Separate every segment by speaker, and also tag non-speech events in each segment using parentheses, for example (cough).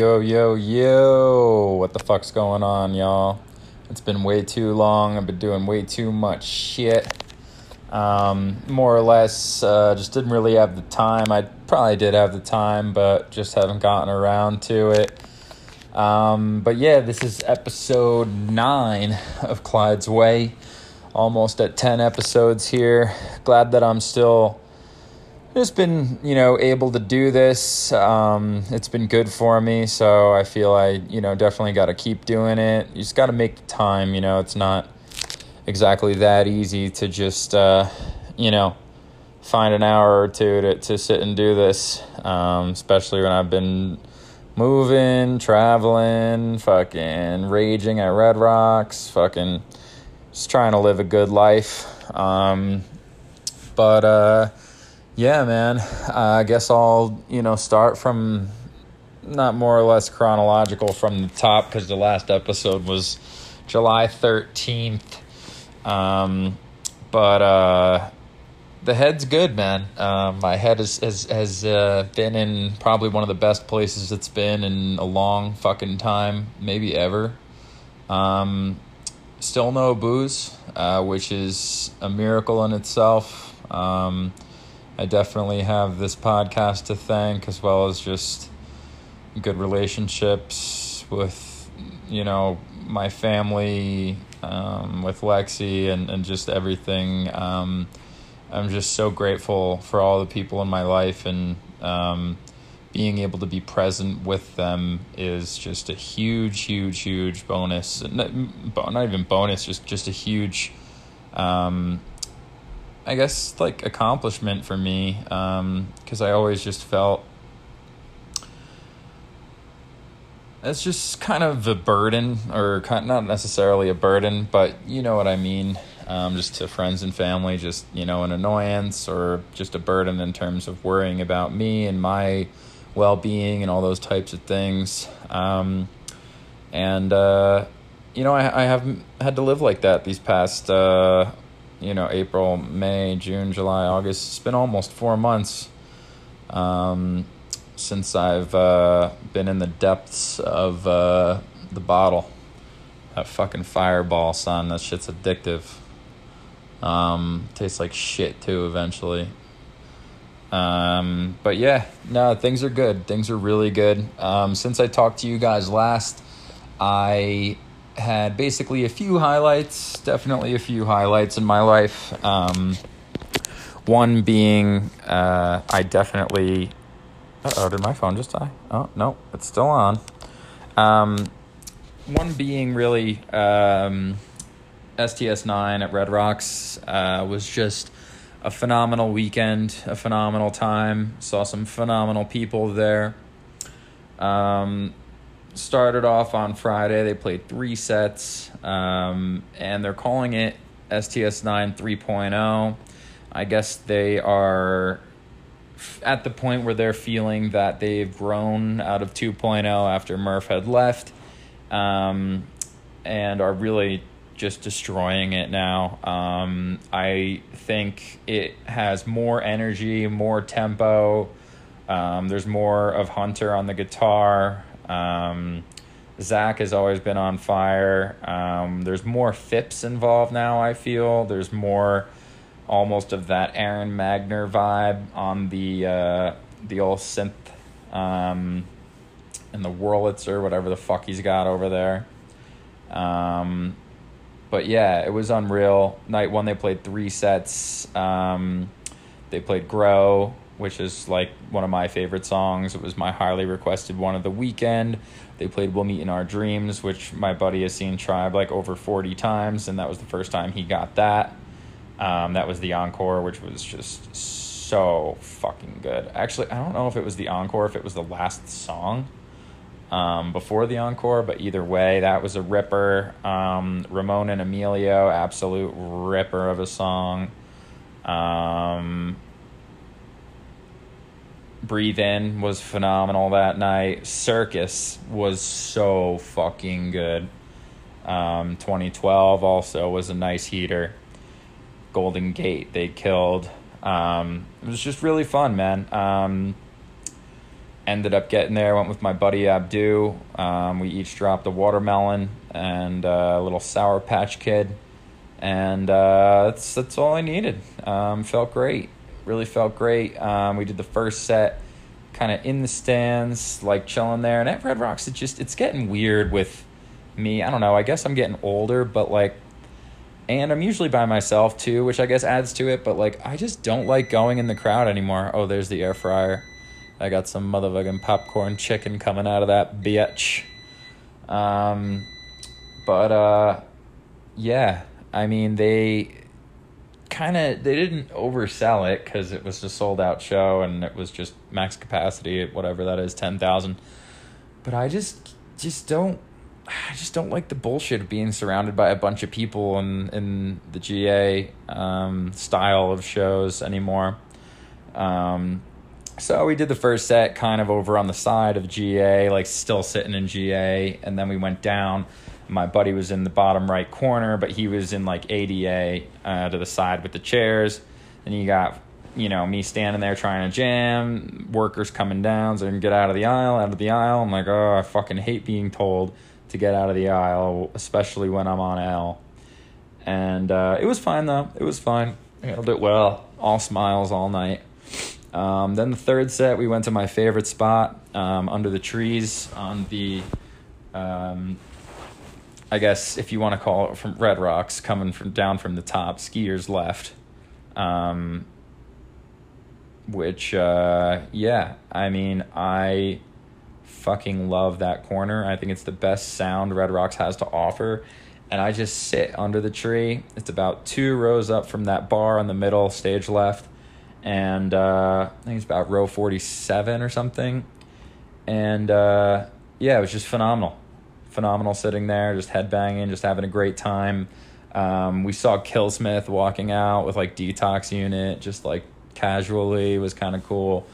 Speaker 1: Yo, yo, yo, what the fuck's going on, y'all? It's been way too long. I've been doing way too much shit. Um, more or less, uh, just didn't really have the time. I probably did have the time, but just haven't gotten around to it. Um, but yeah, this is episode nine of Klyde's Way. Almost at 10 episodes here. Glad that I'm still just been, you know, able to do this. Um, it's been good for me, so I feel I, you know, definitely got to keep doing it. You just got to make time, you know, it's not exactly that easy to just, uh, you know, find an hour or two to, to sit and do this, um, especially when I've been moving, traveling, fucking raging at Red Rocks, fucking just trying to live a good life. Um, but uh, yeah, man, uh, I guess I'll you know start from not more or less chronological from the top because the last episode was July thirteenth. Um, but uh, the head's good, man. Um, my head has has has uh, been in probably one of the best places it's been in a long fucking time, maybe ever. Um, still no booze, uh, which is a miracle in itself. Um, I definitely have this podcast to thank, as well as just good relationships with, you know, my family, um, with Lexi, and, and just everything. Um, I'm just so grateful for all the people in my life and um, being able to be present with them is just a huge, huge, huge bonus. Not, not even bonus, just just a huge, um, I guess, like accomplishment for me. Because um, I always just felt it's just kind of a burden, or not necessarily a burden, but you know what I mean um, just to friends and family, just, you know, an annoyance or just a burden in terms of worrying about me and my well being and all those types of things. Um, and, uh, you know, I, I have had to live like that these past, uh, you know, April, May, June, July, August. It's been almost four months um, since I've uh, been in the depths of uh, the bottle. That fucking fireball, son. That shit's addictive. Um, tastes like shit too eventually. Um, but yeah, no, things are good. Things are really good. Um, since I talked to you guys last, I had basically a few highlights, definitely a few highlights in my life. Um, one being, uh, I definitely. oh, did my phone just die? Oh, no, it's still on. Um, one being really. Um, STS9 at Red Rocks uh, was just a phenomenal weekend, a phenomenal time. Saw some phenomenal people there. Um, started off on Friday. They played three sets, um, and they're calling it STS9 3.0. I guess they are at the point where they're feeling that they've grown out of 2.0 after Murph had left um, and are really just destroying it now. Um, I think it has more energy, more tempo. Um, there's more of Hunter on the guitar. Um, Zach has always been on fire. Um, there's more Phipps involved now, I feel. There's more almost of that Aaron Magner vibe on the uh, the old synth um, and the Wurlitzer, whatever the fuck he's got over there. Um, but yeah, it was unreal. Night one, they played three sets. Um, they played Grow, which is like one of my favorite songs. It was my highly requested one of the weekend. They played We'll Meet in Our Dreams, which my buddy has seen Tribe like over 40 times, and that was the first time he got that. Um, that was the encore, which was just so fucking good. Actually, I don't know if it was the encore, if it was the last song um, before the encore, but either way, that was a ripper. Um, Ramon and Emilio, absolute ripper of a song. Um, Breathe In was phenomenal that night. Circus was so fucking good. Um, 2012 also was a nice heater. Golden Gate. They killed. Um, it was just really fun, man. Um, ended up getting there. Went with my buddy Abdu. Um, we each dropped a watermelon and a little sour patch kid, and uh, that's that's all I needed. Um, felt great. Really felt great. Um, we did the first set, kind of in the stands, like chilling there. And at Red Rocks, it just it's getting weird with me. I don't know. I guess I'm getting older, but like and I'm usually by myself too, which I guess adds to it. But like, I just don't like going in the crowd anymore. Oh, there's the air fryer. I got some motherfucking popcorn chicken coming out of that bitch. Um, but uh, yeah, I mean they kind of they didn't oversell it because it was a sold out show and it was just max capacity at whatever that is ten thousand. But I just just don't I just don't like the bullshit of being surrounded by a bunch of people in in the GA um, style of shows anymore. Um, so we did the first set kind of over on the side of GA, like still sitting in GA, and then we went down. My buddy was in the bottom right corner, but he was in like ADA uh, to the side with the chairs. And you got, you know, me standing there trying to jam, workers coming down, so I can get out of the aisle, out of the aisle. I'm like, oh, I fucking hate being told to get out of the aisle, especially when I'm on L. And uh, it was fine though. It was fine. Handled it well. All smiles all night. Um, then the third set, we went to my favorite spot um, under the trees on the, um, I guess if you want to call it from Red Rocks, coming from down from the top, skiers left. Um, which, uh, yeah, I mean, I fucking love that corner. I think it's the best sound Red Rocks has to offer. And I just sit under the tree. It's about two rows up from that bar on the middle, stage left. And uh, I think it's about row 47 or something. And uh, yeah, it was just phenomenal. Phenomenal sitting there, just headbanging, just having a great time. Um, we saw Killsmith walking out with like detox unit, just like casually. It was kind of cool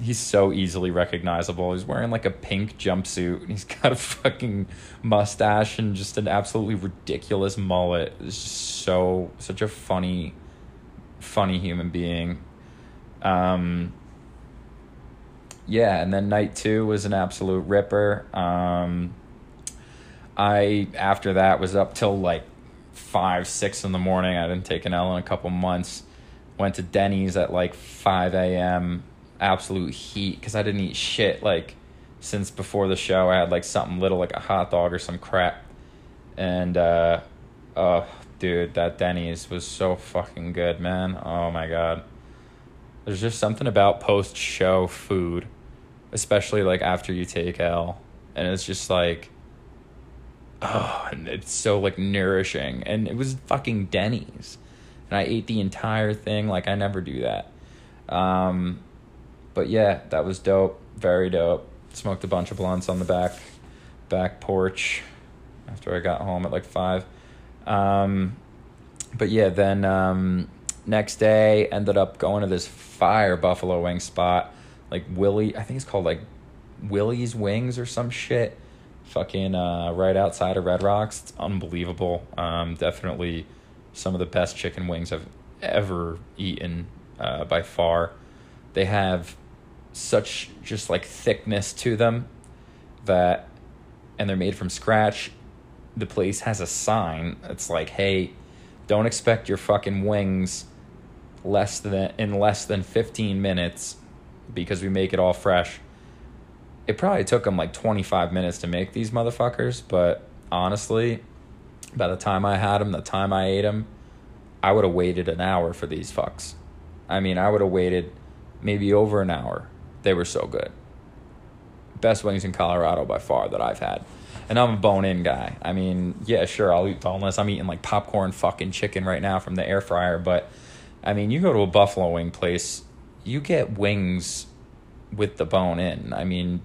Speaker 1: he's so easily recognizable. He's wearing like a pink jumpsuit and he's (laughs) got a fucking mustache and just an absolutely ridiculous mullet. It's just so such a funny funny human being. Um yeah, and then night 2 was an absolute ripper. Um I after that was up till like 5 6 in the morning. I didn't take an L in a couple months. Went to Denny's at like 5 a.m absolute heat because I didn't eat shit like since before the show. I had like something little like a hot dog or some crap, and uh, oh, dude, that Denny's was so fucking good, man. Oh my god, there's just something about post show food, especially like after you take L, and it's just like. Oh, and it's so like nourishing, and it was fucking Denny's, and I ate the entire thing. Like I never do that. Um, but yeah, that was dope. Very dope. Smoked a bunch of blunts on the back back porch after I got home at like five. Um, but yeah, then um, next day ended up going to this fire buffalo wing spot, like Willie. I think it's called like Willie's Wings or some shit. Fucking uh, right outside of Red Rocks. It's unbelievable. Um, definitely some of the best chicken wings I've ever eaten uh, by far. They have such just like thickness to them that and they're made from scratch the place has a sign it's like hey don't expect your fucking wings less than in less than 15 minutes because we make it all fresh it probably took them like 25 minutes to make these motherfuckers but honestly by the time i had them the time i ate them i would have waited an hour for these fucks i mean i would have waited maybe over an hour they were so good. Best wings in Colorado by far that I've had. And I'm a bone in guy. I mean, yeah, sure, I'll eat boneless. I'm eating like popcorn fucking chicken right now from the air fryer. But I mean, you go to a buffalo wing place, you get wings with the bone in. I mean,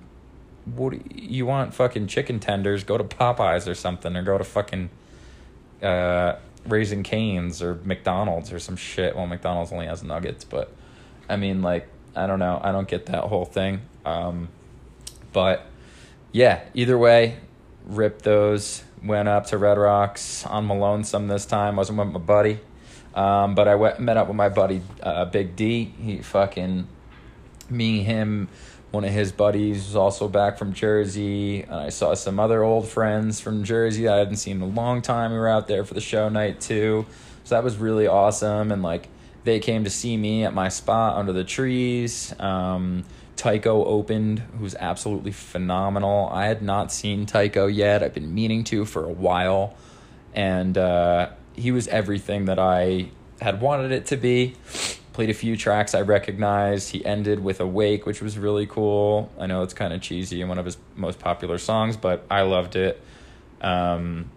Speaker 1: what you want fucking chicken tenders? Go to Popeyes or something, or go to fucking uh, Raising Cane's or McDonald's or some shit. Well, McDonald's only has nuggets, but I mean, like I don't know. I don't get that whole thing. Um, but yeah, either way, ripped those. Went up to Red Rocks on Malone some this time. Wasn't with my buddy. Um, but I went, met up with my buddy uh, Big D. He fucking me, him, one of his buddies was also back from Jersey. And I saw some other old friends from Jersey that I hadn't seen in a long time. We were out there for the show night too. So that was really awesome. And like they came to see me at my spot under the trees. Um, Tycho opened, who's absolutely phenomenal. I had not seen Tycho yet. I've been meaning to for a while. And uh, he was everything that I had wanted it to be played a few tracks I recognized. He ended with Awake, which was really cool. I know it's kind of cheesy and one of his most popular songs, but I loved it. Um,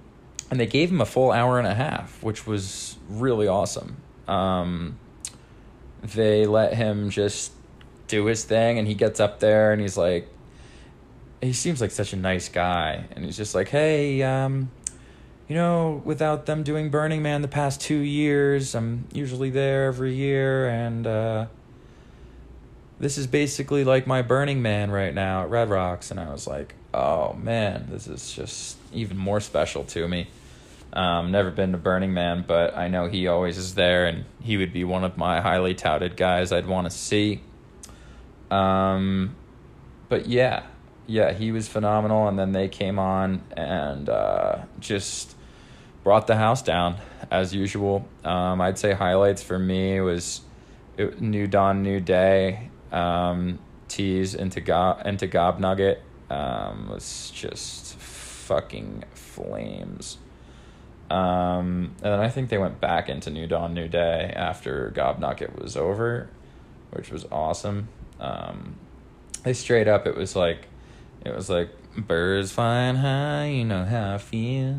Speaker 1: and they gave him a full hour and a half, which was really awesome. Um, they let him just do his thing, and he gets up there and he's like, he seems like such a nice guy, and he's just like, hey, um, you know, without them doing Burning Man the past two years, I'm usually there every year, and uh, this is basically like my Burning Man right now at Red Rocks. And I was like, oh man, this is just even more special to me. Um, never been to Burning Man, but I know he always is there, and he would be one of my highly touted guys I'd want to see. Um, but yeah, yeah, he was phenomenal, and then they came on and uh, just brought the house down as usual. Um, I'd say highlights for me was it, New Dawn, New Day, um, Tease into Gob into Gob Nugget um, was just fucking flames. Um, and then I think they went back into New Dawn, New Day after Gob Nugget was over, which was awesome. Um, they straight up, it was like, it was like birds flying high, you know how I feel.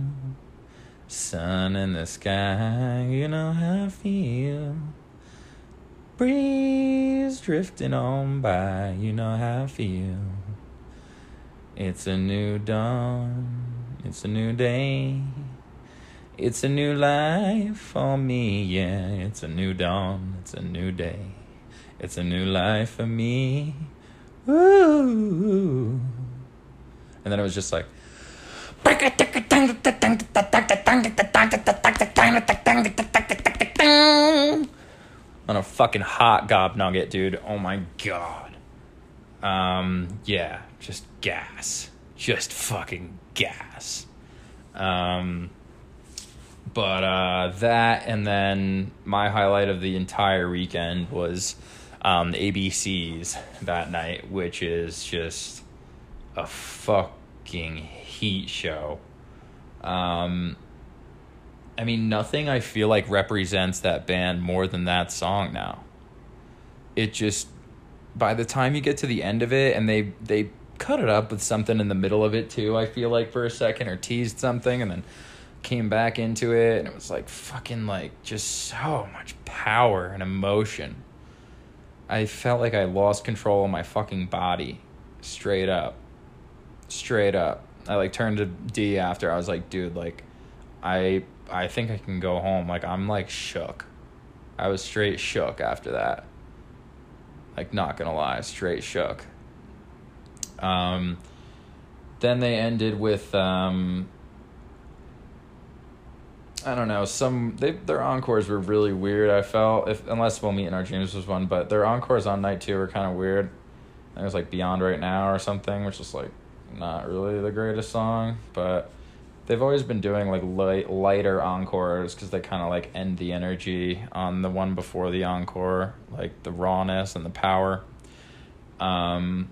Speaker 1: Sun in the sky, you know how I feel. Breeze drifting on by, you know how I feel. It's a new dawn, it's a new day. It's a new life for me, yeah. It's a new dawn, it's a new day. It's a new life for me. Ooh. And then it was just like, on a fucking hot gob nugget, dude. Oh my god. Um, yeah, just gas. Just fucking gas. Um, but uh, that and then my highlight of the entire weekend was um, ABCs that night, which is just a fucking heat show. Um, I mean, nothing I feel like represents that band more than that song now. It just, by the time you get to the end of it, and they they cut it up with something in the middle of it too. I feel like for a second, or teased something, and then came back into it, and it was like fucking like just so much power and emotion. I felt like I lost control of my fucking body, straight up, straight up. I like turned to D after. I was like, dude, like, I I think I can go home. Like I'm like shook. I was straight shook after that. Like not gonna lie, straight shook. Um, then they ended with um, I don't know some they their encores were really weird. I felt if unless we'll meet in our dreams was one, but their encores on night two were kind of weird. I think it was like Beyond Right Now or something, which is like not really the greatest song, but they've always been doing like light lighter encores because they kind of like end the energy on the one before the encore, like the rawness and the power. Um,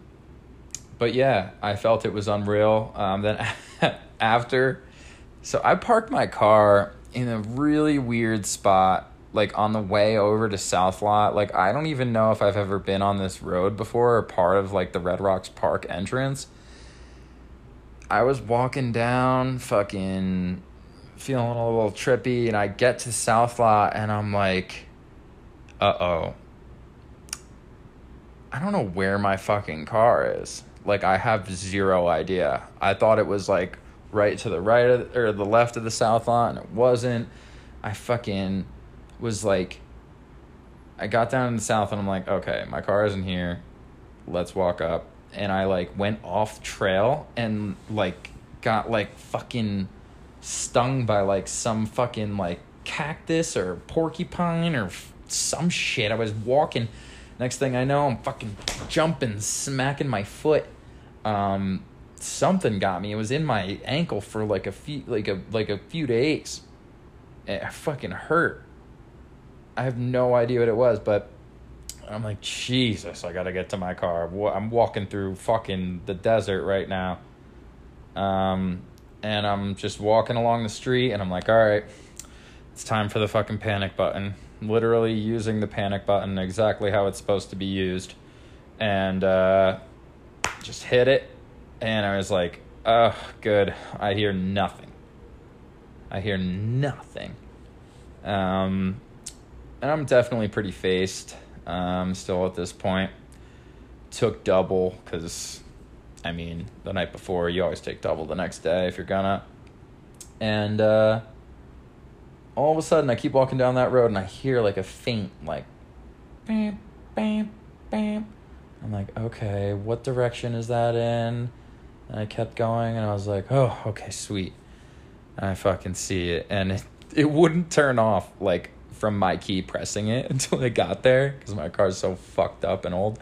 Speaker 1: but yeah, I felt it was unreal. Um, then (laughs) after, so I parked my car in a really weird spot, like on the way over to South Lot. Like I don't even know if I've ever been on this road before or part of like the Red Rocks Park entrance. I was walking down, fucking feeling a little trippy, and I get to South Lot, and I'm like, uh oh. I don't know where my fucking car is. Like, I have zero idea. I thought it was like right to the right of, or the left of the South Lot, and it wasn't. I fucking was like, I got down in the South, and I'm like, okay, my car isn't here. Let's walk up and I like went off trail and like got like fucking stung by like some fucking like cactus or porcupine or f- some shit. I was walking. Next thing I know, I'm fucking jumping, smacking my foot. Um, something got me. It was in my ankle for like a few, like a like a few days. It fucking hurt. I have no idea what it was, but I'm like, Jesus, I gotta get to my car. I'm walking through fucking the desert right now. Um, and I'm just walking along the street, and I'm like, all right, it's time for the fucking panic button. Literally using the panic button exactly how it's supposed to be used. And uh, just hit it. And i was like oh good. I hear nothing. I hear nothing. Um, and i'm definitely pretty faced um, still at this point took double because i mean the night before you always take double the next day if you're gonna and uh, all of a sudden I keep walking down that road and I hear like a faint like bam bam bam. I'm like, okay, what direction is that in? And I kept going and I was like, oh, okay, sweet. And I fucking see it and it, it wouldn't turn off like from my key pressing it (laughs) until I got there because my car's so fucked up and old.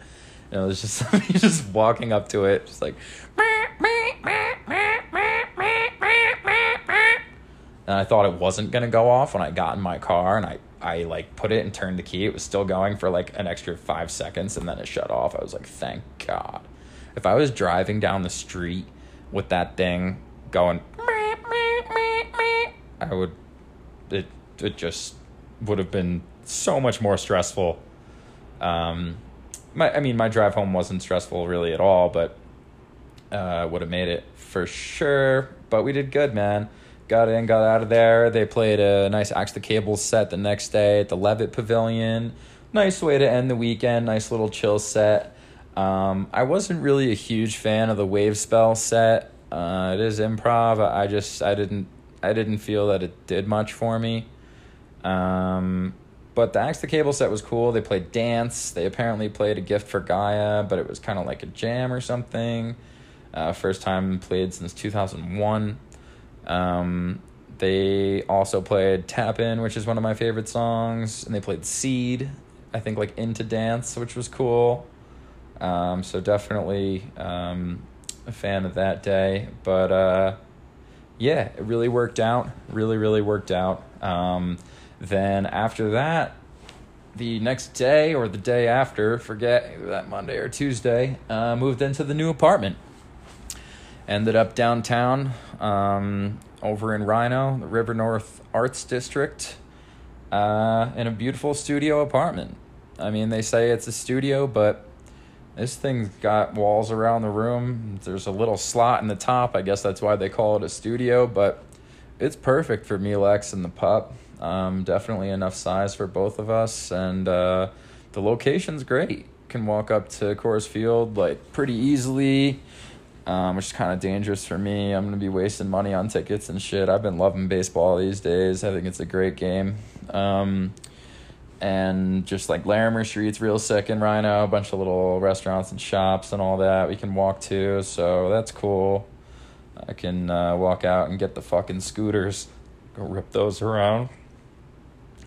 Speaker 1: And it was just (laughs) me just walking up to it, just like and I thought it wasn't gonna go off when I got in my car and I I like put it and turned the key. It was still going for like an extra five seconds and then it shut off. I was like, thank God. If I was driving down the street with that thing going, I would it it just would have been so much more stressful. Um, my I mean my drive home wasn't stressful really at all, but uh, would have made it for sure. But we did good, man got in, got out of there. They played a nice Axe the Cable set the next day at the Levitt Pavilion. Nice way to end the weekend. Nice little chill set. Um, I wasn't really a huge fan of the Wave Spell set. Uh, it is improv. I just I didn't I didn't feel that it did much for me. Um, but the Axe the Cable set was cool. They played dance. They apparently played a gift for Gaia, but it was kind of like a jam or something. Uh, first time played since two thousand one. Um, they also played Tap In, which is one of my favorite songs, and they played Seed, I think like Into Dance, which was cool. Um, so definitely um, a fan of that day. But uh, yeah, it really worked out. Really, really worked out. Um, then after that, the next day or the day after, forget that Monday or Tuesday, uh, moved into the new apartment ended up downtown um, over in RiNo, the River North Arts District, uh, in a beautiful studio apartment. I mean, they say it's a studio, but this thing's got walls around the room. There's a little slot in the top. I guess that's why they call it a studio, but it's perfect for me, Lex, and the pup. Um, definitely enough size for both of us, and uh, the location's great. Can walk up to Coors Field like pretty easily um, which is kind of dangerous for me. I'm gonna be wasting money on tickets and shit. I've been loving baseball these days. I think it's a great game. Um, and just like Larimer Street's real sick in RiNo, a bunch of little restaurants and shops and all that we can walk to, so that's cool. I can uh, walk out and get the fucking scooters, go rip those around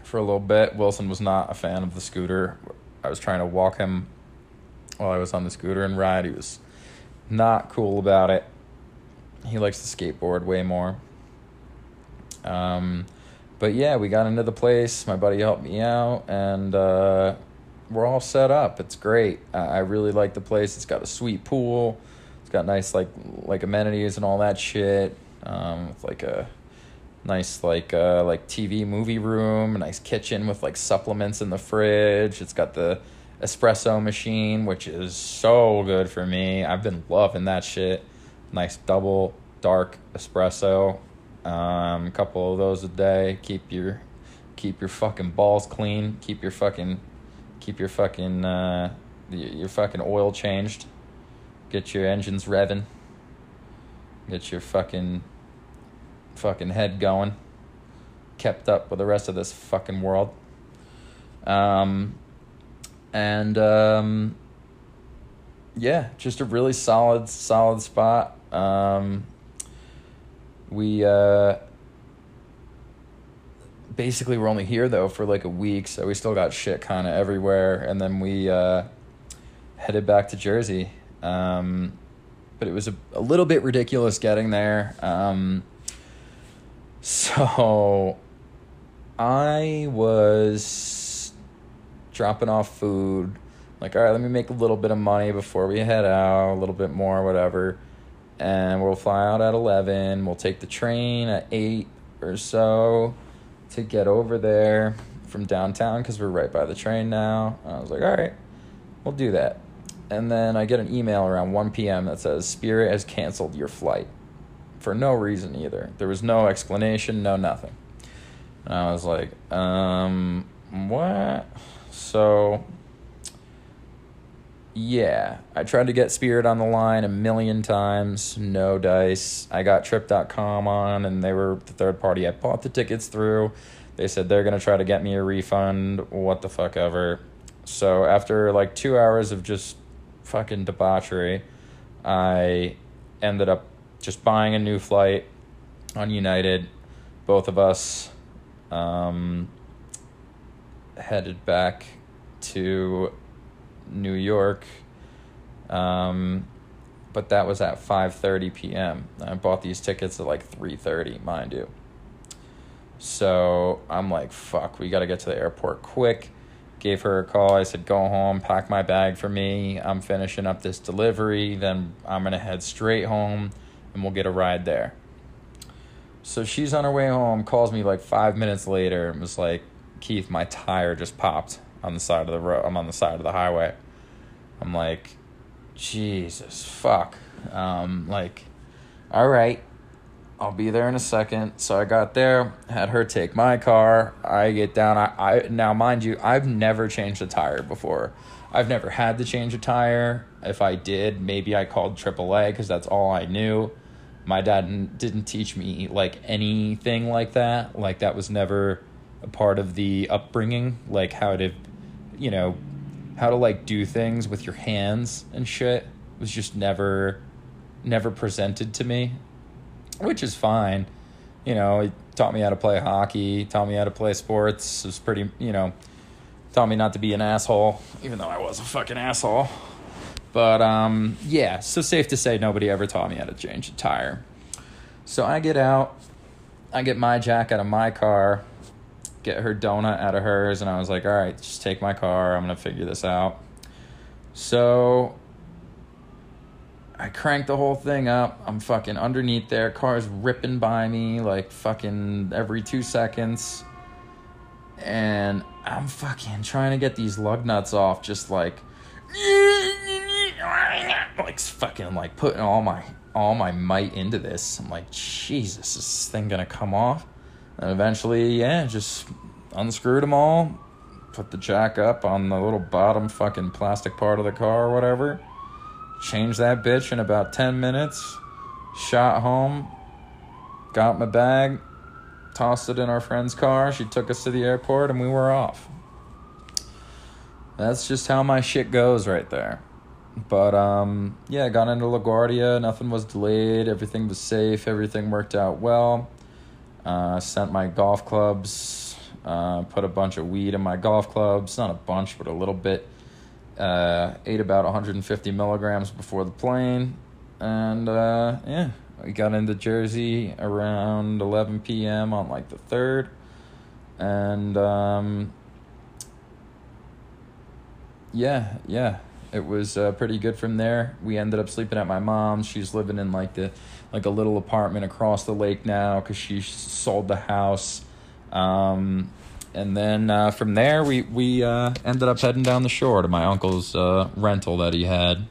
Speaker 1: for a little bit. Wilson was not a fan of the scooter. I was trying to walk him while I was on the scooter and ride. He was not cool about it. He likes the skateboard way more. Um, but yeah, we got into the place. My buddy helped me out, and uh, we're all set up. It's great. I really like the place. It's got a sweet pool. It's got nice like like amenities and all that shit. Um, like a nice like uh like TV movie room, nice kitchen with like supplements in the fridge. It's got the espresso machine, which is so good for me. I've been loving that shit. Nice double dark espresso. Um, a couple of those a day. Keep your keep your fucking balls clean. Keep your fucking keep your fucking uh, your fucking oil changed. Get your engines revving. Get your fucking fucking head going. Kept up with the rest of this fucking world. Um, and um, yeah, just a really solid, solid spot. Um, we uh, basically we're only here though for like a week, so we still got shit kind of everywhere, and then we uh, headed back to Jersey. Um, but it was a, a little bit ridiculous getting there. Um, so I was dropping off food. Like, all right, let me make a little bit of money before we head out, a little bit more, whatever. And we'll fly out at 11. We'll take the train at 8 or so to get over there from downtown because we're right by the train now. And I was like, all right, we'll do that. And then I get an email around 1 p.m. that says Spirit has canceled your flight for no reason either. There was no explanation, no nothing. And I was like, um, what? So, yeah, I tried to get Spirit on the line a million times, no dice. I got Trip.com on, and they were the third party I bought the tickets through. They said they're going to try to get me a refund, what the fuck ever. So, after like two hours of just fucking debauchery, I ended up just buying a new flight on United. Both of us um, headed back to New York. Um, but that was at 5:30 p.m. I bought these tickets at like 3:30, mind you. So I'm like, fuck, we got to get to the airport quick gave her a call. I said, Go home, pack my bag for me. I'm finishing up this delivery. Then I'm going to head straight home and we'll get a ride there. So she's on her way home, calls me like five minutes later and was like, Keith, my tire just popped on the side of the road. I'm on the side of the highway. I'm like, Jesus, fuck. Um, like, all right, I'll be there in a second. So I got there, had her take my car. I get down. I, I now mind you, I've never changed a tire before. I've never had to change a tire. If I did, maybe I called AAA because that's all I knew. My dad didn't teach me like anything like that. Like that was never a part of the upbringing. Like how to, you know, how to like do things with your hands and shit was just never, never presented to me which is fine. You know, he taught me how to play hockey, taught me how to play sports. It was pretty, you know, taught me not to be an asshole, even though I was a fucking asshole. But um, yeah, so safe to say nobody ever taught me how to change a tire. So I get out, I get my jack out of my car, get her donut out of hers, and I was like, all right, just take my car. I'm gonna figure this out. So I crank the whole thing up. I'm fucking underneath there. Cars ripping by me like fucking every two seconds. And I'm fucking trying to get these lug nuts off, just like, like fucking like putting all my all my might into this. I'm like, Jesus, is this thing gonna come off? And eventually, yeah, just unscrewed them all, put the jack up on the little bottom fucking plastic part of the car or whatever Changed that bitch in about 10 minutes. Shot home. Got my bag. Tossed it in our friend's car. She took us to the airport and we were off. That's just how my shit goes right there. But um, yeah, got into LaGuardia. Nothing was delayed. Everything was safe. Everything worked out well. Uh, sent my golf clubs. Uh, put a bunch of weed in my golf clubs. Not a bunch, but a little bit uh, ate about 150 milligrams before the plane, and uh, yeah, we got into Jersey around 11 p.m. on like the third, and um, yeah, yeah, it was uh, pretty good from there. We ended up sleeping at my mom's. She's living in like the like a little apartment across the lake now because she sold the house. Um, and then uh, from there we we uh, ended up heading down the shore to my uncle's uh, rental that he had.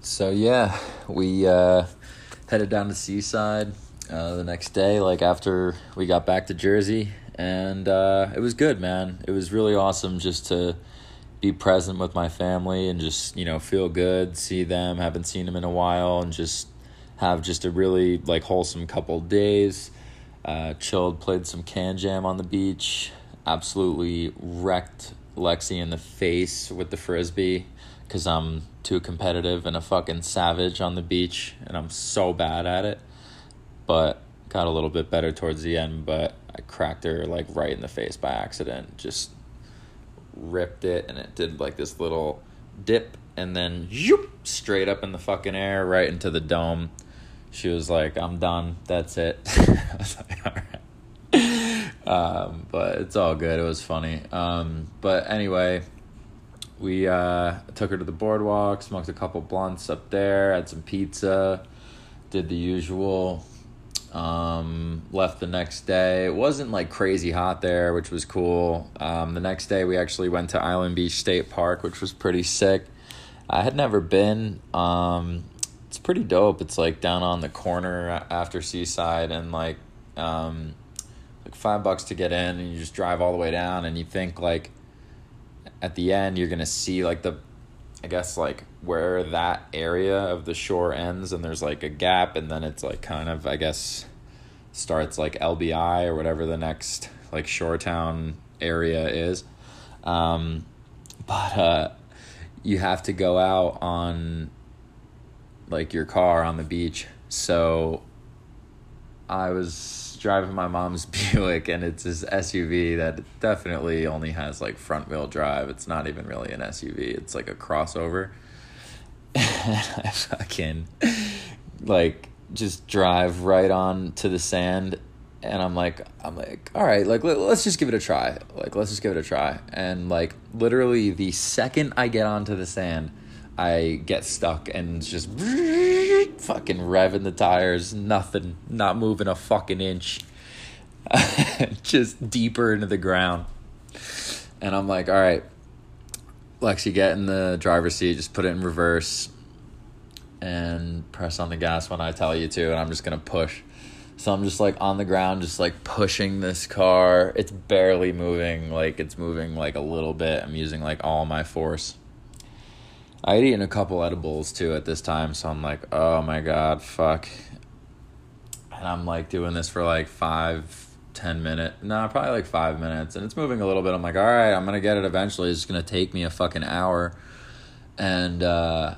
Speaker 1: So yeah, we uh, headed down to Seaside uh, the next day, like after we got back to Jersey, and it was good, man. It was really awesome just to be present with my family and just you know feel good, see them. Haven't seen them in a while, and just have just a really like wholesome couple days uh, chilled, played some KanJam on the beach. Absolutely wrecked Lexi in the face with the frisbee because I'm too competitive and a fucking savage on the beach, and I'm so bad at it. But got a little bit better towards the end, but I cracked her like right in the face by accident. Just ripped it, and it did like this little dip, and then zoop, straight up in the fucking air, right into the dome. She was like, "I'm done. That's it." (laughs) I was like, "All right." Um, but it's all good. It was funny. Um, but anyway, we uh, took her to the boardwalk, smoked a couple blunts up there, had some pizza, did the usual. Um, left the next day. It wasn't like crazy hot there, which was cool. Um, the next day, we actually went to Island Beach State Park, which was pretty sick. I had never been. Um, it's pretty dope. It's like down on the corner after Seaside, and like, um, like five bucks to get in, and you just drive all the way down, and you think like, at the end, you're gonna see like the I guess like where that area of the shore ends and there's like a gap and then it's like kind of I guess starts like LBI or whatever the next like shore town area is. Um, but uh, you have to go out on like your car on the beach. So I was driving my mom's (laughs) Buick and it's this SUV that definitely only has like front wheel drive. It's not even really an SUV. It's like a crossover. (laughs) And I fucking like just drive right on to the sand and I'm like I'm like all right like let, us just give it a try. Like let's just give it a try. And like literally the second I get onto the sand I get stuck and just fucking revving the tires, nothing, not moving a fucking inch, (laughs) just deeper into the ground. And I'm like, all right, Lexi, get in the driver's seat, just put it in reverse and press on the gas when I tell you to, and I'm just gonna push. So I'm just like on the ground, just like pushing this car. It's barely moving, like it's moving like a little bit. I'm using like all my force I had eaten a couple edibles too at this time, so I'm like, oh my god, fuck. And I'm like doing this for like five, ten minutes. No, probably like five minutes. And it's moving a little bit. I'm like, all right, I'm gonna get it eventually. It's gonna take me a fucking hour. And uh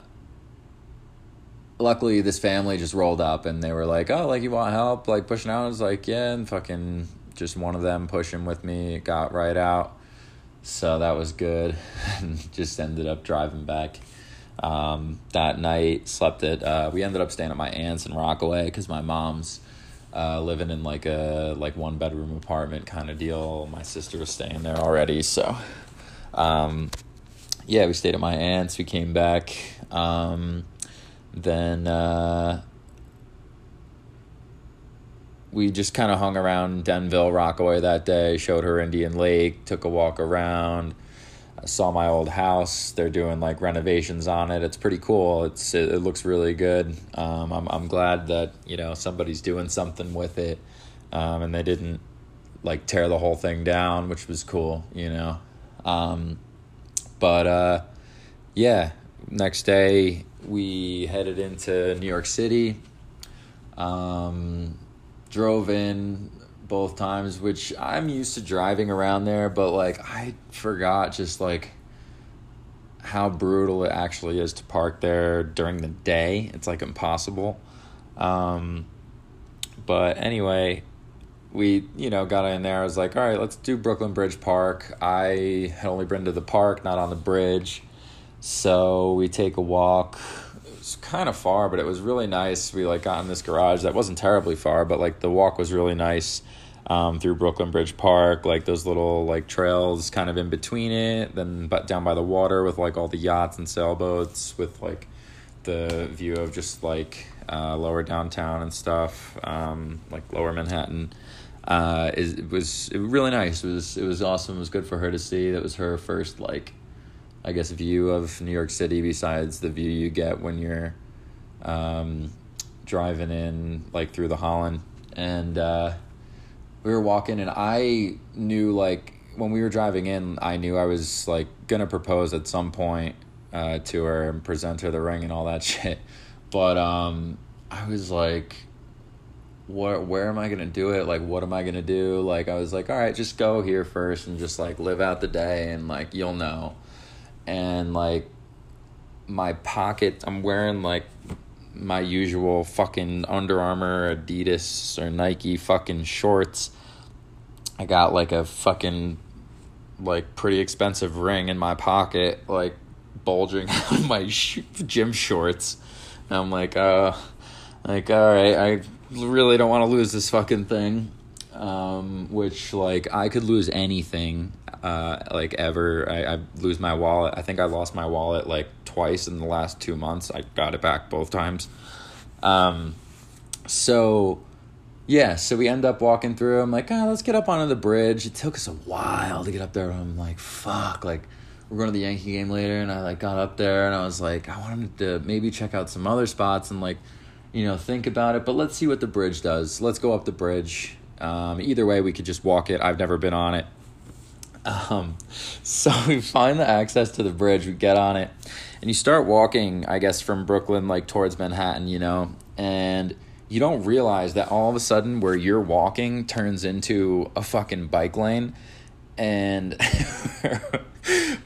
Speaker 1: luckily this family just rolled up and they were like, Oh, like you want help? Like pushing out? I was like, Yeah, and fucking just one of them pushing with me, got right out. So that was good. (laughs) and just ended up driving back um, that night. Slept at uh, we ended up staying at my aunt's in Rockaway because my mom's uh, living in like a like one bedroom apartment kind of deal. My sister was staying there already, so um, yeah, we stayed at my aunt's. We came back. Um, then uh, we just kind of hung around Denville, Rockaway that day. Showed her Indian Lake. Took a walk around saw my old house. They're doing like renovations on it. It's pretty cool. It's it, it looks really good. Um, I'm I'm glad that you know somebody's doing something with it, um, and they didn't like tear the whole thing down, which was cool. You know, um, but uh, yeah. Next day we headed into New York City. Um, drove in both times, which I'm used to driving around there, but like I forgot just like how brutal it actually is to park there during the day. It's like impossible. Um, but anyway, we you know got in there. I was like, all right, let's do Brooklyn Bridge Park. I had only been to the park, not on the bridge, so we take a walk. It was kind of far, but it was really nice. We like got in this garage that wasn't terribly far, but like the walk was really nice um, through Brooklyn Bridge Park, like those little like trails kind of in between it, then but down by the water with like all the yachts and sailboats with like the view of just like uh, lower downtown and stuff, um, like lower Manhattan. Uh, is it was it was really nice. It was it was awesome. It was good for her to see. That was her first like, I guess, view of New York City besides the view you get when you're um, driving in like through the Holland and. Uh, we were walking and I knew like when we were driving in, I knew I was like gonna propose at some point uh, to her and present her the ring and all that (laughs) shit. But um, I was like, what? Where am I gonna do it? Like, what am I gonna do? Like, I was like, all right, just go here first and just like live out the day and like you'll know. And like, my pocket, I'm wearing like my usual fucking Under Armour, Adidas, or Nike fucking shorts. I got like a fucking like pretty expensive ring in my pocket, like bulging (laughs) out of my sh- gym shorts. And I'm like, uh, like all right, I really don't want to lose this fucking thing. Um, which like I could lose anything, uh, like ever. I, I lose my wallet. I think I lost my wallet like twice in the last two months. I got it back both times. Um, so yeah, so we end up walking through. I'm like, oh, let's get up onto the bridge. It took us a while to get up there. I'm like, fuck, like we're going to the Yankee game later, and I like got up there, and I was like, I wanted to maybe check out some other spots and like, you know, think about it. But let's see what the bridge does. Let's go up the bridge. Um, either way, we could just walk it. I've never been on it. Um, (laughs) so we find the access to the bridge. We get on it, and you start walking. I guess from Brooklyn, like towards Manhattan, you know, and you don't realize that all of a sudden where you're walking turns into a fucking bike lane and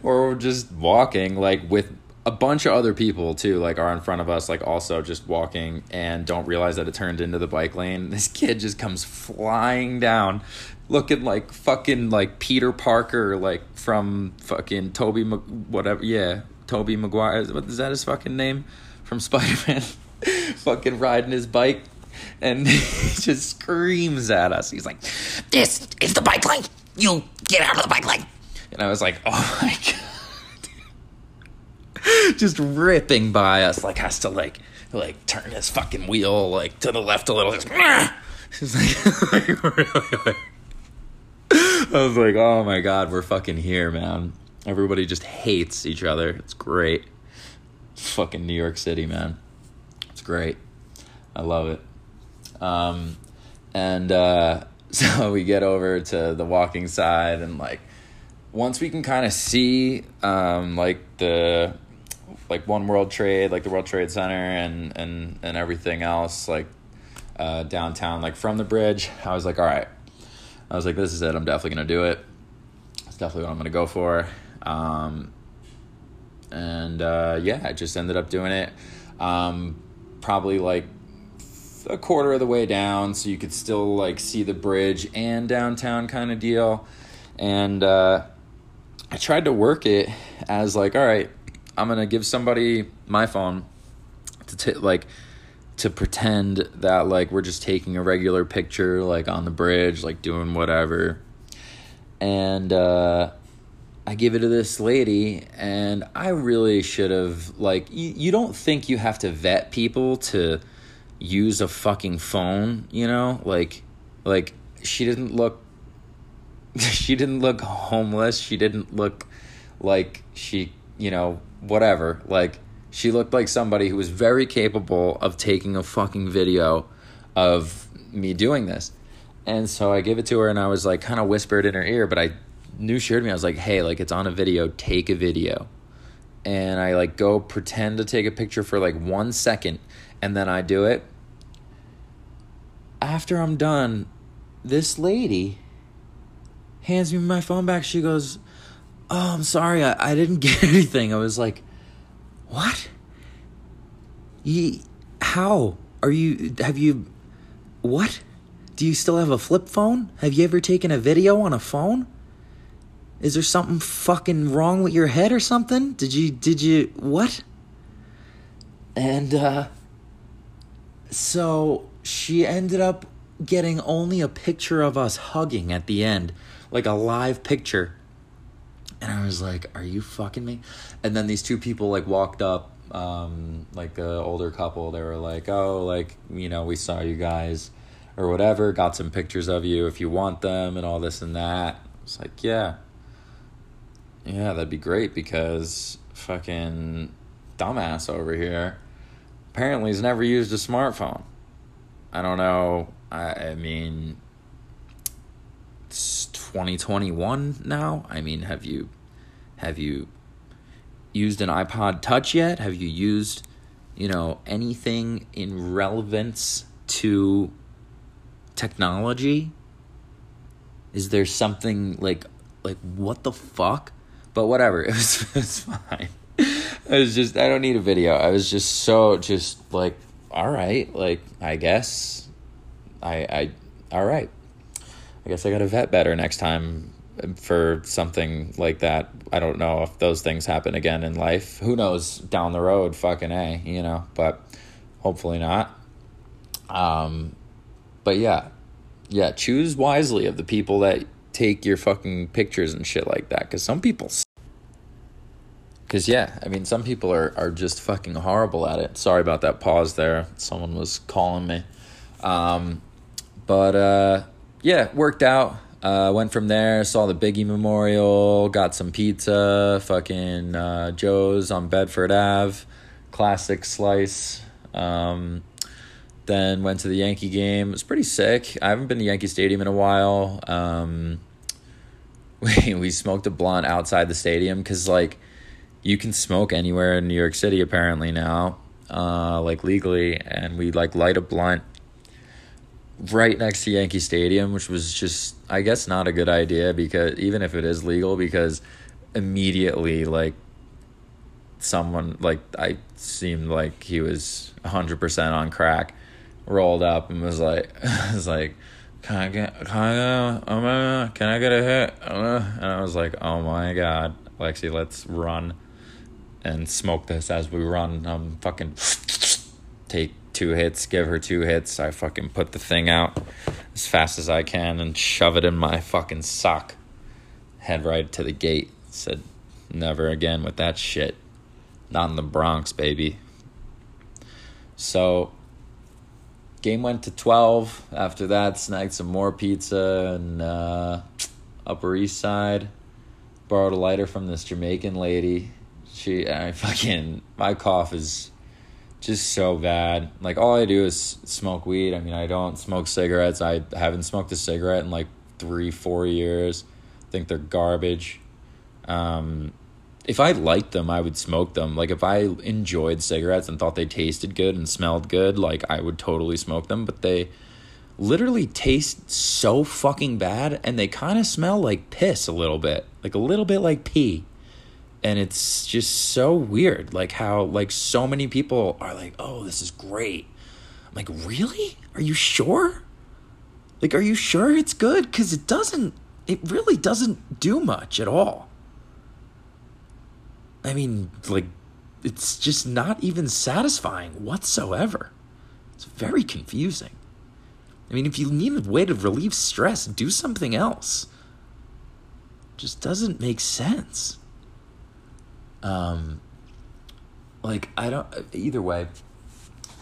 Speaker 1: or (laughs) we're just walking like with a bunch of other people too like are in front of us like also just walking and don't realize that it turned into the bike lane. (laughs) This kid just comes flying down looking like fucking like peter parker like from fucking tobey whatever yeah tobey maguire what is that his fucking name? From (laughs) spider-man. Fucking riding his bike and (laughs) he just screams at us. He's like this is the bike lane. You get out of the bike lane. And i was like oh my god (laughs) just ripping by us, like has to like like turn his fucking wheel like to the left a little. Just, (laughs) He's like, (laughs) I was like, oh my god, we're fucking here, man. Everybody just hates each other. It's great. Fucking New York City, man. It's great. I love it. Um, and uh, so we get over to the walking side, and like once we can kind of see um, like the like One World Trade, like the World Trade Center, and and and everything else, like uh, downtown, like from the bridge. I was like, all right. I was like, this is it. I'm definitely gonna do it. It's definitely what I'm gonna go for. Um, and uh, yeah, I just ended up doing it. Um, probably like a quarter of the way down, so you could still like see the bridge and downtown kind of deal. And uh, I tried to work it as like, all right, I'm gonna give somebody my phone to t- like to pretend that like we're just taking a regular picture like on the bridge, like doing whatever. And uh I give it to this lady and I really should have like you, you don't think you have to vet people to use a fucking phone, you know? Like like she didn't look (laughs) she didn't look homeless. She didn't look like she, you know, whatever. Like she looked like somebody who was very capable of taking a fucking video of me doing this. And so I gave it to her and I was like kind of whispered in her ear, but I knew she heard me. I was like, "Hey, like it's on a video, take a video." And I like go pretend to take a picture for like 1 second and then I do it. After I'm done, this lady hands me my phone back. She goes, oh, I'm sorry, I, I didn't (laughs) get anything. I was like, what? You, how are you? Have you, what? Do you still have a flip phone? Have you ever taken a video on a phone? Is there something fucking wrong with your head or something? Did you, did you, what? And, uh, so she ended up getting only a picture of us hugging at the end, like a live picture and I was like, "Are you fucking me?" And then these two people like walked up, um, like a older couple. They were like, "Oh, like you know, we saw you guys, or whatever. Got some pictures of you if you want them, and all this and that." It's like, yeah, yeah, that'd be great because fucking dumbass over here apparently has never used a smartphone. I don't know. I, I mean, 2021 now. I mean, have you have you used an iPod Touch yet? Have you used, you know, anything in relevance to technology? Is there something like like what the fuck? But whatever, (laughs) it was it was fine. (laughs) I was just I don't need a video. I was just so just like all right, like I guess I I all right. I guess I got to vet better next time for something like that. I don't know if those things happen again in life. Who knows down the road, fucking A, you know, but hopefully not. Um, but yeah, yeah, choose wisely of the people that take your fucking pictures and shit like that. Cause some people, cause yeah, I mean, some people are, are just fucking horrible at it. Sorry about that pause there. Someone was calling me. Um, but, uh, yeah, worked out. Uh, went from there, saw the Biggie Memorial, got some pizza, fucking uh, Joe's on Bedford Ave, classic slice. Um, then went to the Yankee game. It was pretty sick. I haven't been to Yankee Stadium in a while. Um, (laughs) we, we smoked a blunt outside the stadium because, like, you can smoke anywhere in New York City apparently now, uh, like legally. And we, like, light a blunt right next to Yankee Stadium, which was just I guess not a good idea because even if it is legal because immediately like someone like I seemed like he was 100% on crack rolled up and was like (laughs) was like can I get can I get, can I get a hit? And I was like oh my god Lexi let's run and smoke this as we run. I'm fucking take two hits, give her two hits. I fucking put the thing out as fast as I can and shove it in my fucking sock. Head right to the gate. Said, never again with that shit. Not in the Bronx, baby. So, game went to 12. After that, snagged some more pizza and uh, Upper East Side. Borrowed a lighter from this Jamaican lady. She, I fucking, my cough is just so bad. Like all I do is smoke weed. I mean, I don't smoke cigarettes. I haven't smoked a cigarette in like three, four years. I think they're garbage. Um, if I liked them, I would smoke them. Like if I enjoyed cigarettes and thought they tasted good and smelled good, like I would totally smoke them. But they literally taste so fucking bad, and they kind of smell like piss a little bit, like a little bit like pee and it's just so weird like how like so many people are like oh this is great. I'm like really? Are you sure? Like are you sure it's good? Because it doesn't it really doesn't do much at all. I mean like it's just not even satisfying whatsoever. It's very confusing. I mean if you need a way to relieve stress do something else. It just doesn't make sense um, like I don't. Either way,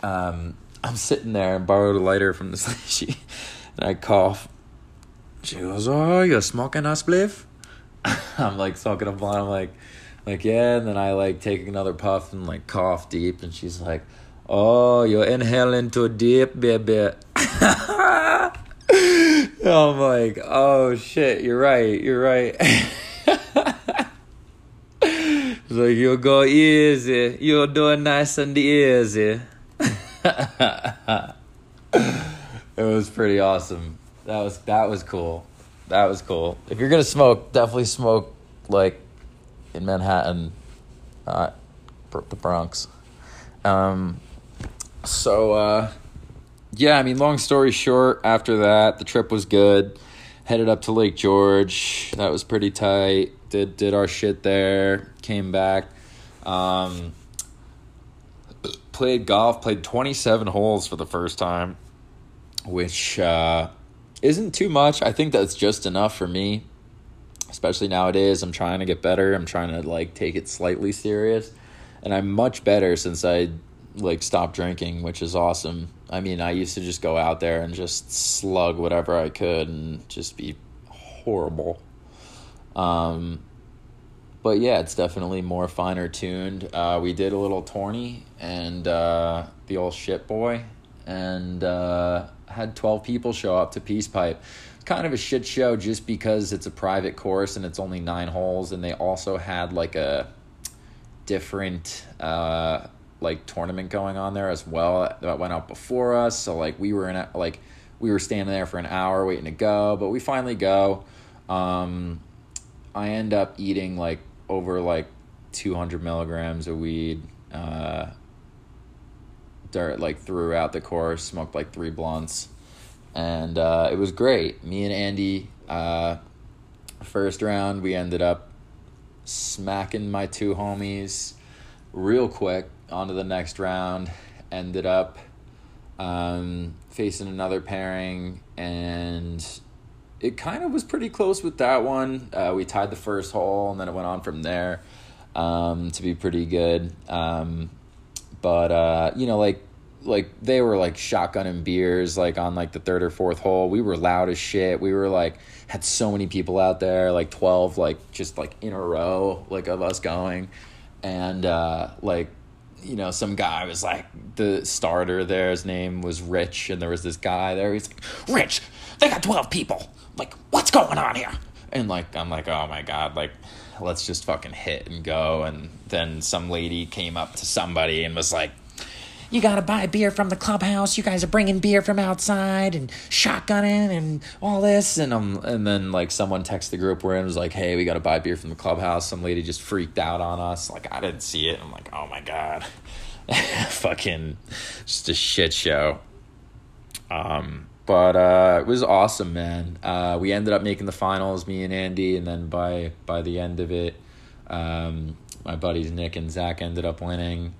Speaker 1: um, I'm sitting there and borrowed a lighter from this lady, (laughs) and I cough. She goes, "Oh, you're smoking a spliff?" (laughs) I'm like smoking a blunt. I'm like, like yeah. And then I like take another puff and like cough deep, and she's like, "Oh, you're inhaling too deep, baby." (laughs) I'm like, "Oh shit, you're right. You're right." So you go easy. You're doing nice and easy. (laughs) it was pretty awesome. That was that was cool. That was cool. If you're gonna smoke, definitely smoke like in Manhattan, not the Bronx. Um, so uh, yeah, I mean, long story short, after that, the trip was good. Headed up to Lake George. That was pretty tight did did our shit there, came back, um, played golf, played twenty seven holes for the first time, which uh, isn't too much. I think that's just enough for me, especially nowadays. I'm trying to get better. I'm trying to like take it slightly serious, and I'm much better since I like stopped drinking, which is awesome. I mean, I used to just go out there and just slug whatever I could and just be horrible. Um, but yeah, it's definitely more finer tuned. Uh, we did a little tourney and uh, the old shit boy, and uh, had twelve people show up to Peace Pipe. Kind of a shit show just because it's a private course and it's only nine holes, and they also had like a different uh, like tournament going on there as well that went out before us. So like we were in a, like we were standing there for an hour waiting to go, but we finally go. Um, I end up eating like over like 200 milligrams of weed. Uh, dirt like throughout the course. Smoked like three blunts, and uh, it was great. Me and Andy, uh, first round, we ended up smacking my two homies real quick onto the next round. Ended up um, facing another pairing, and it kind of was pretty close with that one. Uh, we tied the first hole, and then it went on from there um, to be pretty good. Um, but uh, you know, like like they were like shotgunning beers like on like the third or fourth hole. We were loud as shit. We were like had so many people out there, like twelve, like just like in a row, like of us going, and uh, like you know, some guy was like the starter there. His name was Rich, and there was this guy there. He's like, Rich, they got twelve people. Like, what's going on here? And like, I'm like, oh my god, like, let's just fucking hit and go. And then some lady came up to somebody and was like, you gotta buy beer from the clubhouse. You guys are bringing beer from outside and shotgunning and all this. And um, and then like someone texted the group we're in was like, hey, we gotta buy beer from the clubhouse. Some lady just freaked out on us. Like I didn't see it. I'm like, oh my god, (laughs) fucking, just a shit show. Um, but uh, it was awesome, man. Uh, we ended up making the finals, me and Andy, and then by by the end of it, um, my buddies Nick and Zach ended up winning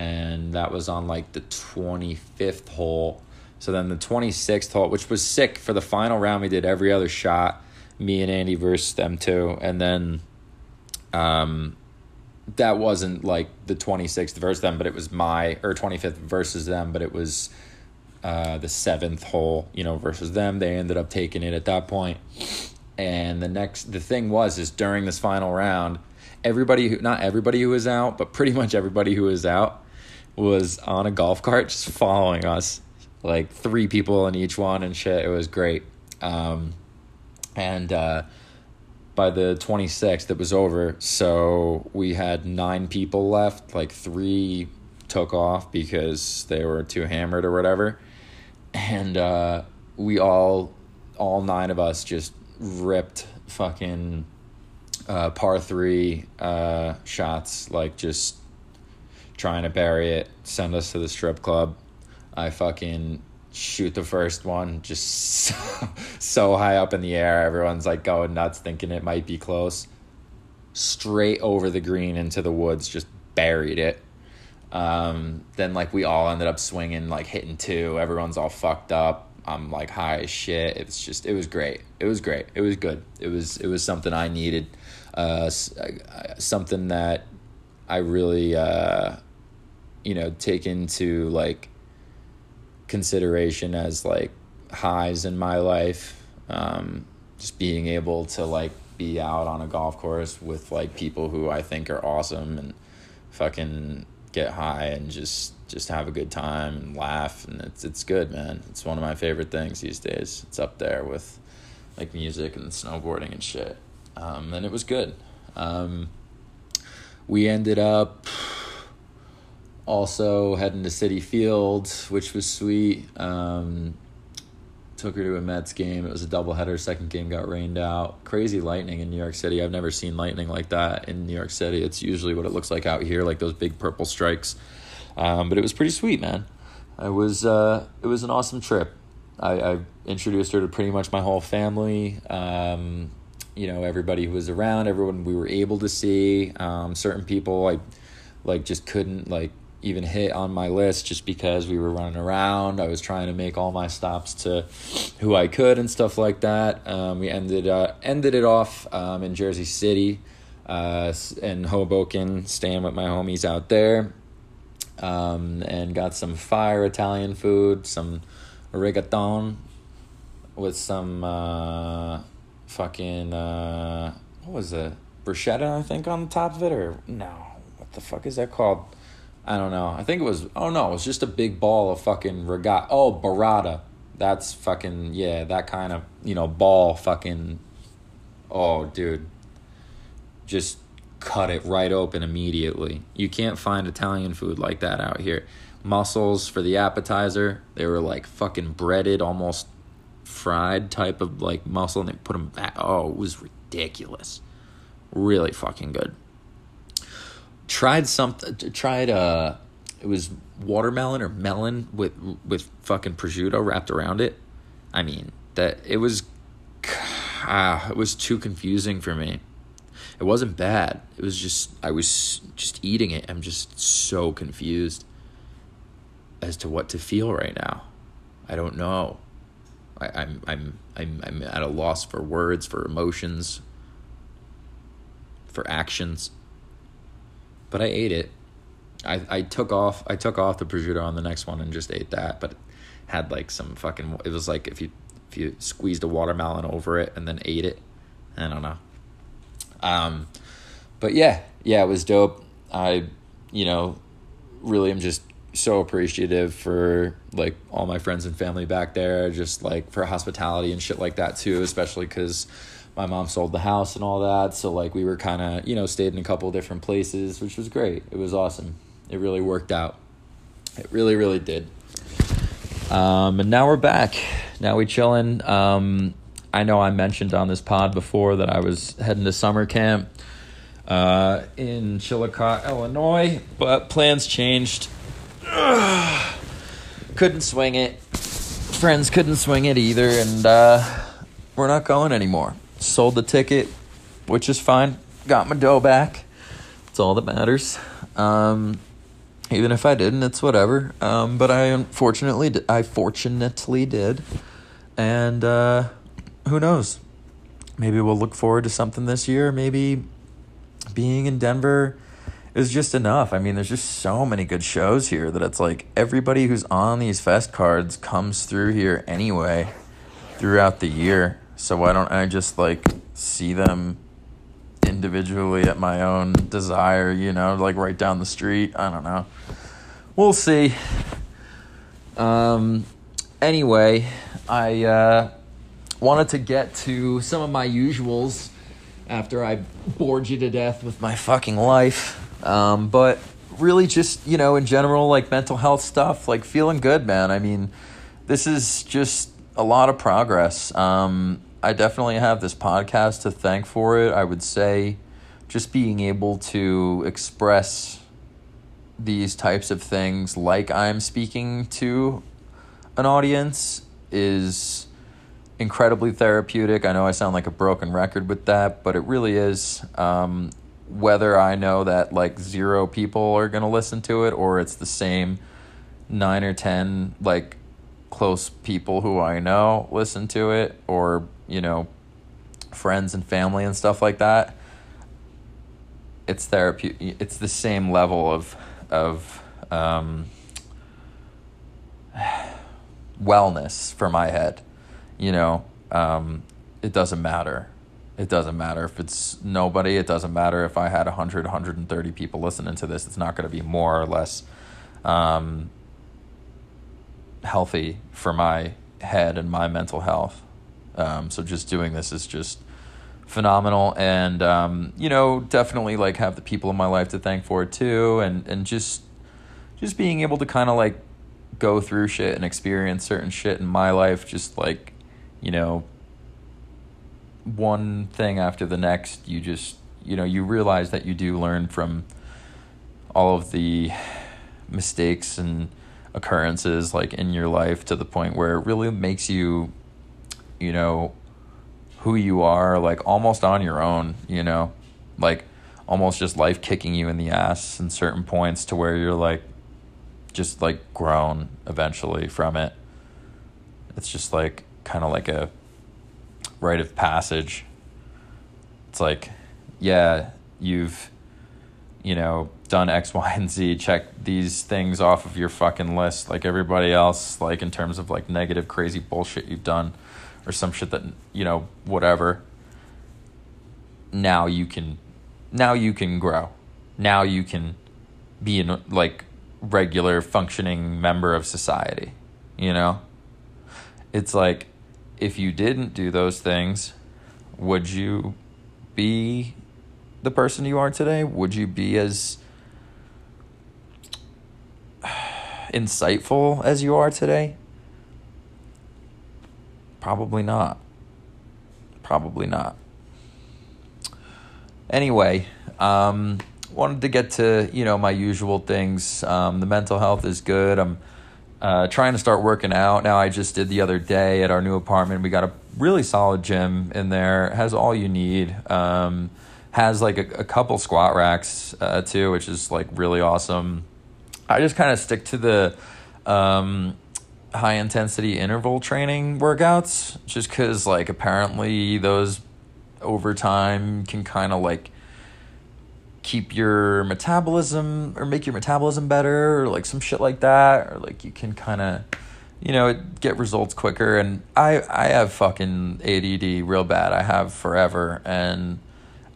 Speaker 1: and that was on like the 25th hole. So then the 26th hole, which was sick for the final round, we did every other shot, me and Andy versus them two. And then um, that wasn't like the 26th versus them, but it was my, or 25th versus them, but it was uh, the seventh hole, you know, versus them. They ended up taking it at that point. And the next, the thing was, is during this final round, everybody who not everybody who was out, but pretty much everybody who was out was on a golf cart just following us. Like three people in each one and shit. It was great. Um, and uh, by the 26th, it was over. So we had nine people left. Like three took off because they were too hammered or whatever. And uh, we all, all nine of us just ripped fucking uh, par three uh, shots, like just trying to bury it, send us to the strip club. I fucking shoot the first one just so, (laughs) so high up in the air. Everyone's like going nuts, thinking it might be close. Straight over the green into the woods, just buried it. Um, then like we all ended up swinging, like hitting two. Everyone's all fucked up. I'm like high as shit. It's just it was great. It was great. It was good. It was it was something I needed uh, something that I really, uh, you know, take into like consideration as like highs in my life. Um, just being able to like be out on a golf course with like people who I think are awesome and fucking get high and just just have a good time and laugh and it's it's good man it's one of my favorite things these days it's up there with like music and snowboarding and shit um, and it was good. Um, we ended up also heading to Citi Field, which was sweet. Um, took her to a Mets game. It was a doubleheader. Second game got rained out. Crazy lightning in New York City. I've never seen lightning like that in New York City. It's usually what it looks like out here, like those big purple strikes. Um, but it was pretty sweet, man. It was uh, it was an awesome trip. I, I introduced her to pretty much my whole family. Um, you know everybody who was around everyone we were able to see um, certain people i like just couldn't like even hit on my list just because we were running around i was trying to make all my stops to who i could and stuff like that um, we ended uh, ended it off um, in jersey city uh, in hoboken staying with my homies out there um, and got some fire italian food some rigatoni with some uh, fucking uh, what was it? Bruschetta, I think, on the top of it, or no? What the fuck is that called? I don't know. I think it was. Oh no, it was just a big ball of fucking regatta. Oh, burrata. That's fucking yeah. That kind of you know ball fucking. Oh, dude. Just cut it right open immediately. You can't find Italian food like that out here. Mussels for the appetizer. They were like fucking breaded, almost fried type of like mussel and they put them back. Oh, it was ridiculous. Really fucking good. Tried something. Tried uh it was watermelon or melon with with fucking prosciutto wrapped around it. I mean, that it was ah, it was too confusing for me. It wasn't bad. It was just I was just eating it. I'm just so confused as to what to feel right now. I don't know. I, I'm I'm I'm I'm at a loss for words, for emotions, for actions. But I ate it. I, I took off I took off the prosciutto on the next one and just ate that, but had like some fucking it was like if you if you squeezed a watermelon over it and then ate it. I don't know. Um but yeah, yeah, it was dope. I you know, really am just so appreciative for like all my friends and family back there, just like for hospitality and shit like that too, especially cuz my mom sold the house and all that, so like we were kind of, you know, stayed in a couple different places, which was great. It was awesome. It really worked out. It really, really did. Um, and now we're back. Now we chilling. Um, I know I mentioned on this pod before that I was heading to summer camp uh, in Chillicothe, Illinois, but plans changed. (sighs) couldn't swing it. Friends couldn't swing it either, and uh, we're not going anymore. Sold the ticket, which is fine. Got my dough back. It's all that matters. Um, even if I didn't, it's whatever. Um, but I unfortunately, I fortunately did, and uh, who knows? Maybe we'll look forward to something this year. Maybe being in Denver is just enough. I mean, there's just so many good shows here that it's like everybody who's on these fest cards comes through here anyway throughout the year. So why don't I just like see them individually at my own desire, you know, like right down the street. I don't know. We'll see. Um, anyway, I uh, wanted to get to some of my usuals after I bored you to death with my fucking life. Um, but really, just, you know, in general, like mental health stuff, like feeling good, man. I mean, this is just a lot of progress. Um, I definitely have this podcast to thank for it. I would say just being able to express these types of things like I'm speaking to an audience is incredibly therapeutic. I know I sound like a broken record with that, but it really is. Um, whether I know that like zero people are going to listen to it or it's the same nine or 10 like close people who I know listen to it or you know, friends and family and stuff like that, it's therapy. It's the same level of of um, (sighs) wellness for my head. You know, um, it doesn't matter. It doesn't matter if it's nobody. It doesn't matter if I had 100, 130 people listening to this. It's not going to be more or less um, healthy for my head and my mental health. Um, so just doing this is just phenomenal, and um, you know, definitely like have the people in my life to thank for it too, and and just just being able to kind of like go through shit and experience certain shit in my life, just like you know, one thing after the next, you just you know you realize that you do learn from all of the mistakes and occurrences like in your life to the point where it really makes you you know, who you are, like almost on your own, you know, like almost just life kicking you in the ass in certain points to where you're like, just like grown eventually from it. It's just like kind of like a rite of passage. It's like, yeah, you've, you know, done X, Y, and Z. Check these things off of your fucking list, like everybody else, like in terms of like negative, crazy bullshit you've done or some shit that you know whatever now you can now you can grow. Now you can be a like regular functioning member of society you know? It's like if you didn't do those things would you be the person you are today? Would you be as (sighs) insightful as you are today Probably not. Probably not. Anyway, um, wanted to get to you know my usual things. Um, the mental health is good. I'm uh, trying to start working out now. I just did the other day at our new apartment. We got a really solid gym in there. It has all you need. Um, has like a, a couple squat racks uh, too, which is like really awesome. I just kind of stick to the um, high intensity interval training workouts, just because like apparently those over time can kind of like keep your metabolism or make your metabolism better or like some shit like that or like you can kind of you know get results quicker. And i i have fucking add real bad. I have forever. And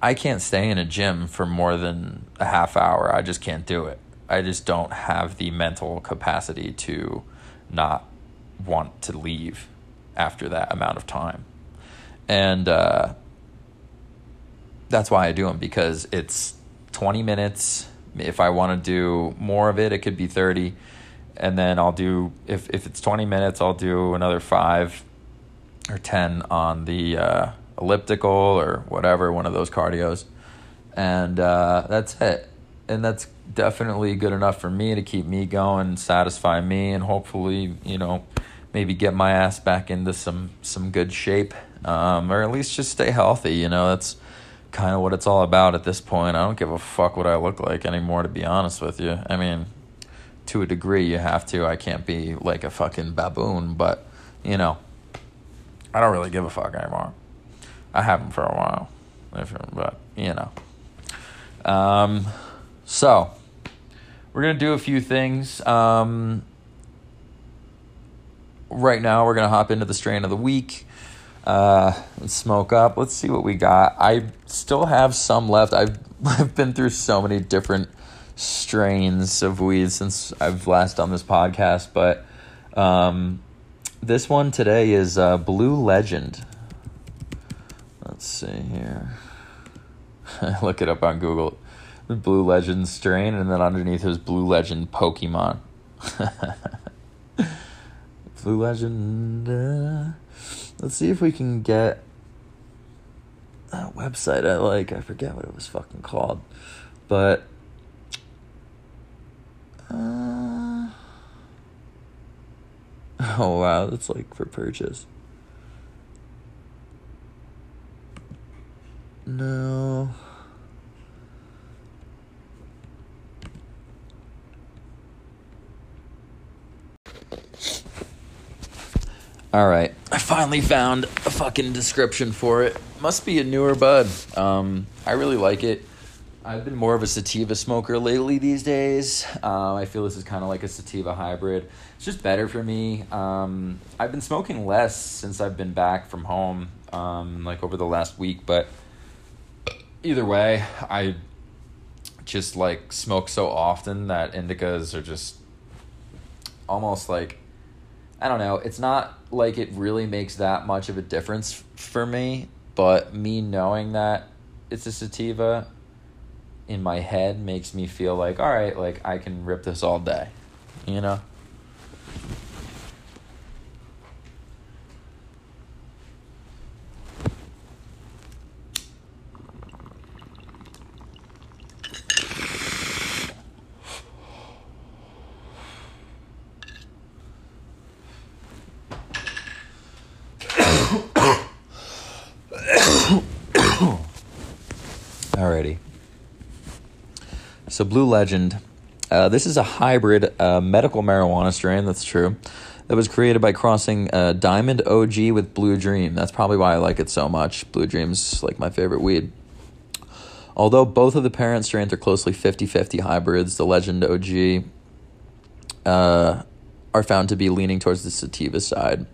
Speaker 1: i can't stay in a gym for more than a half hour. I just can't do it. I just don't have the mental capacity to not want to leave after that amount of time and uh that's why I do them because it's 20 minutes. If I want to do more of it, it could be 30. And then I'll do, if, if it's 20 minutes, I'll do another five or 10 on the uh, elliptical or whatever, one of those cardios. And uh, that's it. And that's definitely good enough for me to keep me going, satisfy me, and hopefully, you know, maybe get my ass back into some some good shape, um, or at least just stay healthy. You know, that's kind of what it's all about at this point. I don't give a fuck what I look like anymore, to be honest with you. I mean, to a degree, you have to. I can't be like a fucking baboon, but, you know, I don't really give a fuck anymore. I haven't for a while, but, you know. Um, so, we're going to do a few things. Um, right now, we're going to hop into the strain of the week uh, smoke up. Let's see what we got. I still have some left. I've (laughs) I've been through so many different strains of weed since I've last done this podcast, but um, this one today is uh, Blue Legend. Let's see here. (laughs) Look it up on Google. The Blue Legend strain, and then underneath is Blue Legend Pokemon. (laughs) Blue Legend. Uh, Let's see if we can get that website I like. I forget what it was fucking called. But uh, (laughs) Oh wow, that's like for purchase. No. All right, I finally found a fucking description for it. Must be a newer bud. Um, I really like it. I've been more of a sativa smoker lately these days. Uh, I feel this is kind of like a sativa hybrid. It's just better for me. Um, I've been smoking less since I've been back from home, um, like over the last week. But either way, I just like smoke so often that indicas are just almost like I don't know. It's not like it really makes that much of a difference for me, but me knowing that it's a sativa in my head makes me feel like, all right, like I can rip this all day, you know? So, Blue Legend. Uh, this is a hybrid uh, medical marijuana strain, that's true, that was created by crossing uh, Diamond OG with Blue Dream. That's probably why I like it so much. Blue Dream's like my favorite weed. Although both of the parent strains are closely 50 50 hybrids, the Legend OG uh, are found to be leaning towards the sativa side.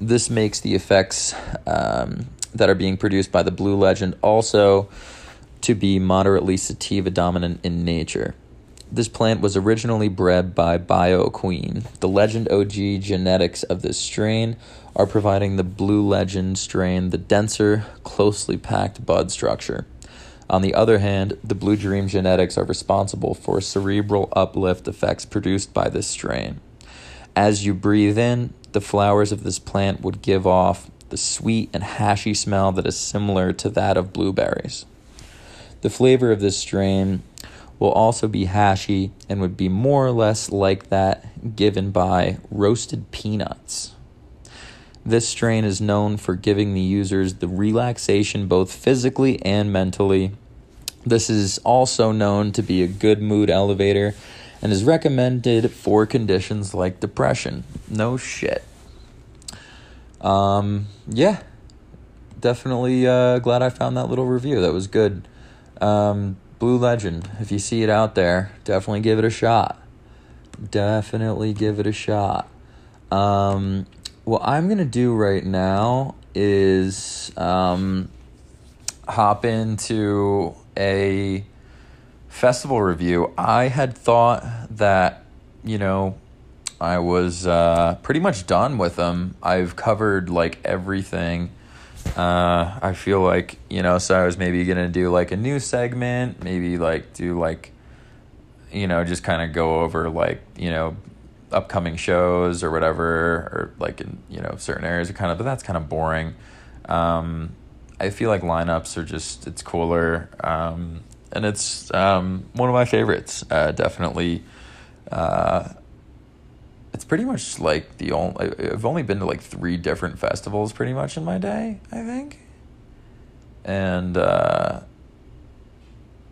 Speaker 1: This makes the effects um, that are being produced by the Blue Legend also to be moderately sativa dominant in nature. This plant was originally bred by BioQueen. The Legend OG genetics of this strain are providing the Blue Legend strain the denser, closely packed bud structure. On the other hand, the Blue Dream genetics are responsible for cerebral uplift effects produced by this strain. As you breathe in, the flowers of this plant would give off the sweet and hashy smell that is similar to that of blueberries. The flavor of this strain will also be hashy and would be more or less like that given by roasted peanuts. This strain is known for giving the users the relaxation both physically and mentally. This is also known to be a good mood elevator and is recommended for conditions like depression. No shit. Um, yeah, definitely uh, glad I found that little review. That was good. Um, Blue Legend, if you see it out there, definitely give it a shot. Definitely give it a shot. Um, what I'm going to do right now is um, hop into a festival review. I had thought that, you know, I was uh, pretty much done with them. I've covered like everything. Uh, I feel like, you know, so I was maybe going to do like a new segment, maybe like do like, you know, just kind of go over like, you know, upcoming shows or whatever, or like in, you know, certain areas are kind of, but that's kind of boring. Um, I feel like lineups are just, it's cooler. Um, and it's um, one of my favorites. Uh, definitely, uh, it's pretty much like the only. I've only been to like three different festivals, pretty much in my day. I think, and uh,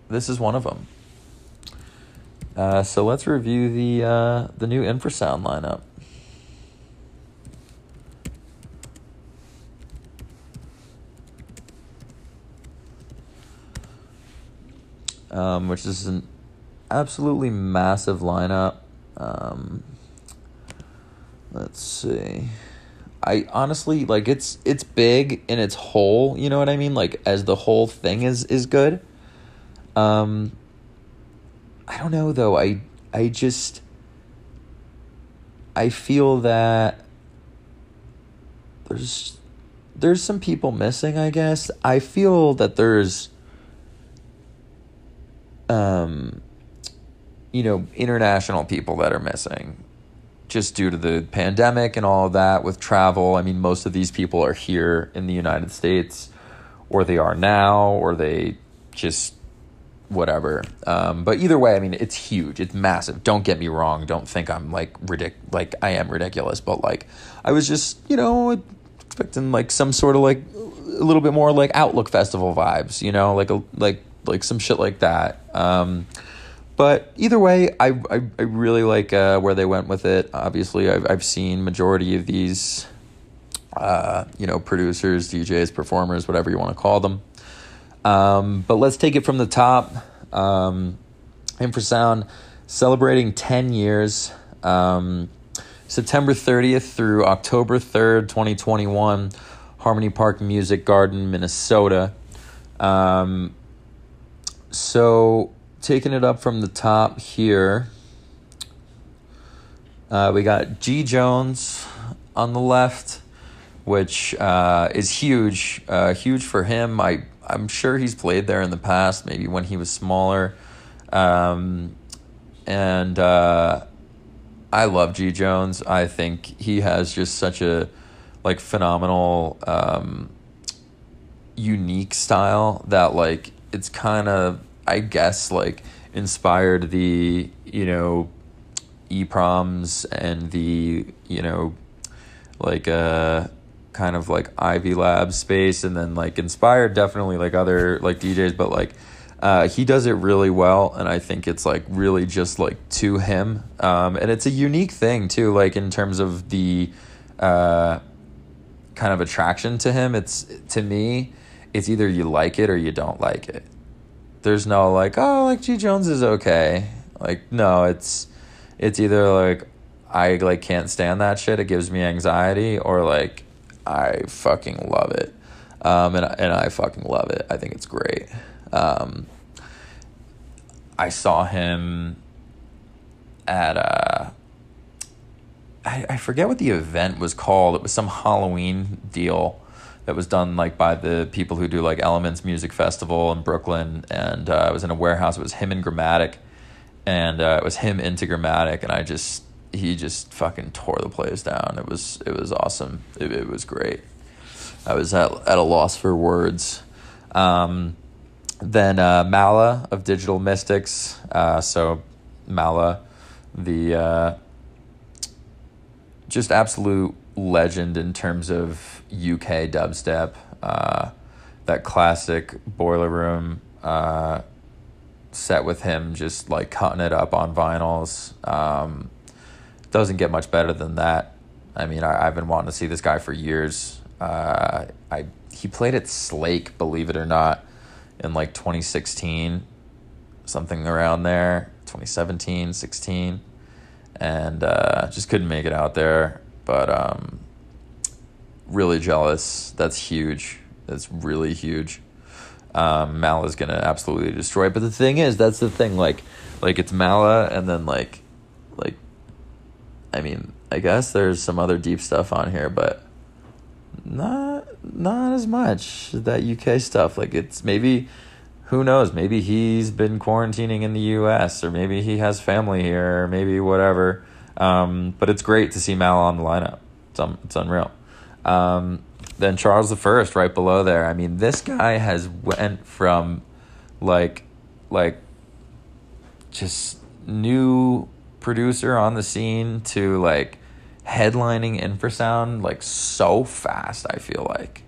Speaker 1: this is one of them. Uh, so let's review the uh, the new infrasound lineup. um, which is an absolutely massive lineup. Um, let's see. I honestly like it's it's big in its whole, you know what I mean? Like as the whole thing is is good. Um I don't know though. I I just I feel that there's there's some people missing, I guess. I feel that there's um, you know, international people that are missing just due to the pandemic and all of that with travel. I mean, most of these people are here in the United States, or they are now, or they just whatever. Um, but either way, I mean, it's huge. It's massive. Don't get me wrong. Don't think I'm like ridic like I am ridiculous. But like, I was just you know expecting like some sort of like a little bit more like Outlook Festival vibes. You know, like a like like some shit like that. Um, but either way, I I, I really like uh, where they went with it. Obviously, I've I've seen majority of these, uh, you know, producers, DJs, performers, whatever you want to call them. Um, but let's take it from the top. Um, Infrasound celebrating ten years. Um, September 30th through October 3rd, 2021, Harmony Park Music Garden, Minnesota. Um, so taking it up from the top here, uh, we got G Jones on the left, which uh, is huge, uh, huge for him. I I'm sure he's played there in the past, maybe when he was smaller, um, and uh, I love G Jones. I think he has just such a like phenomenal, um, unique style that like it's kind of I guess like inspired the you know EPROMs and the you know like uh kind of like Ivy Lab space and then like inspired definitely like other like DJs but like uh, he does it really well and I think it's like really just like to him. Um, and it's a unique thing too like in terms of the uh, kind of attraction to him. It's to me it's either you like it or you don't like it there's no like oh like G Jones is okay. Like no, it's it's either like I like can't stand that shit. It gives me anxiety, or like I fucking love it. Um, and and I fucking love it. I think it's great. Um, I saw him at uh I, I forget what the event was called. It was some Halloween deal that was done like by the people who do like Elements Music Festival in Brooklyn, and uh, I was in a warehouse. It was him and Grammatic, and uh, it was him into Grammatic, and I just he just fucking tore the place down. It was it was awesome. It, it was great. I was at at a loss for words. Um, then uh, Mala of Digital Mystikz. Uh, so Mala, the uh, just absolute legend in terms of UK dubstep. Uh, that classic Boiler Room uh, set with him just like cutting it up on vinyls. Um, doesn't get much better than that. I mean, I, have been wanting to see this guy for years. Uh, I he played at Slake, believe it or not, in like 2016, something around there, 2017, 16, and uh, just couldn't make it out there. But um, really jealous. That's huge. That's really huge. Um, Mala is gonna absolutely destroy it. But the thing is, that's the thing. Like, like it's Mala, and then like, like, I mean, I guess there's some other deep stuff on here, but not not as much that UK stuff. Like it's maybe who knows, maybe he's been quarantining in the US or maybe he has family here or maybe whatever. Um, but it's great to see Mal on the lineup. It's um, it's unreal. Um, then Charles the First right below there. I mean, this guy has went from like like just new producer on the scene to like headlining infrasound like so fast i feel like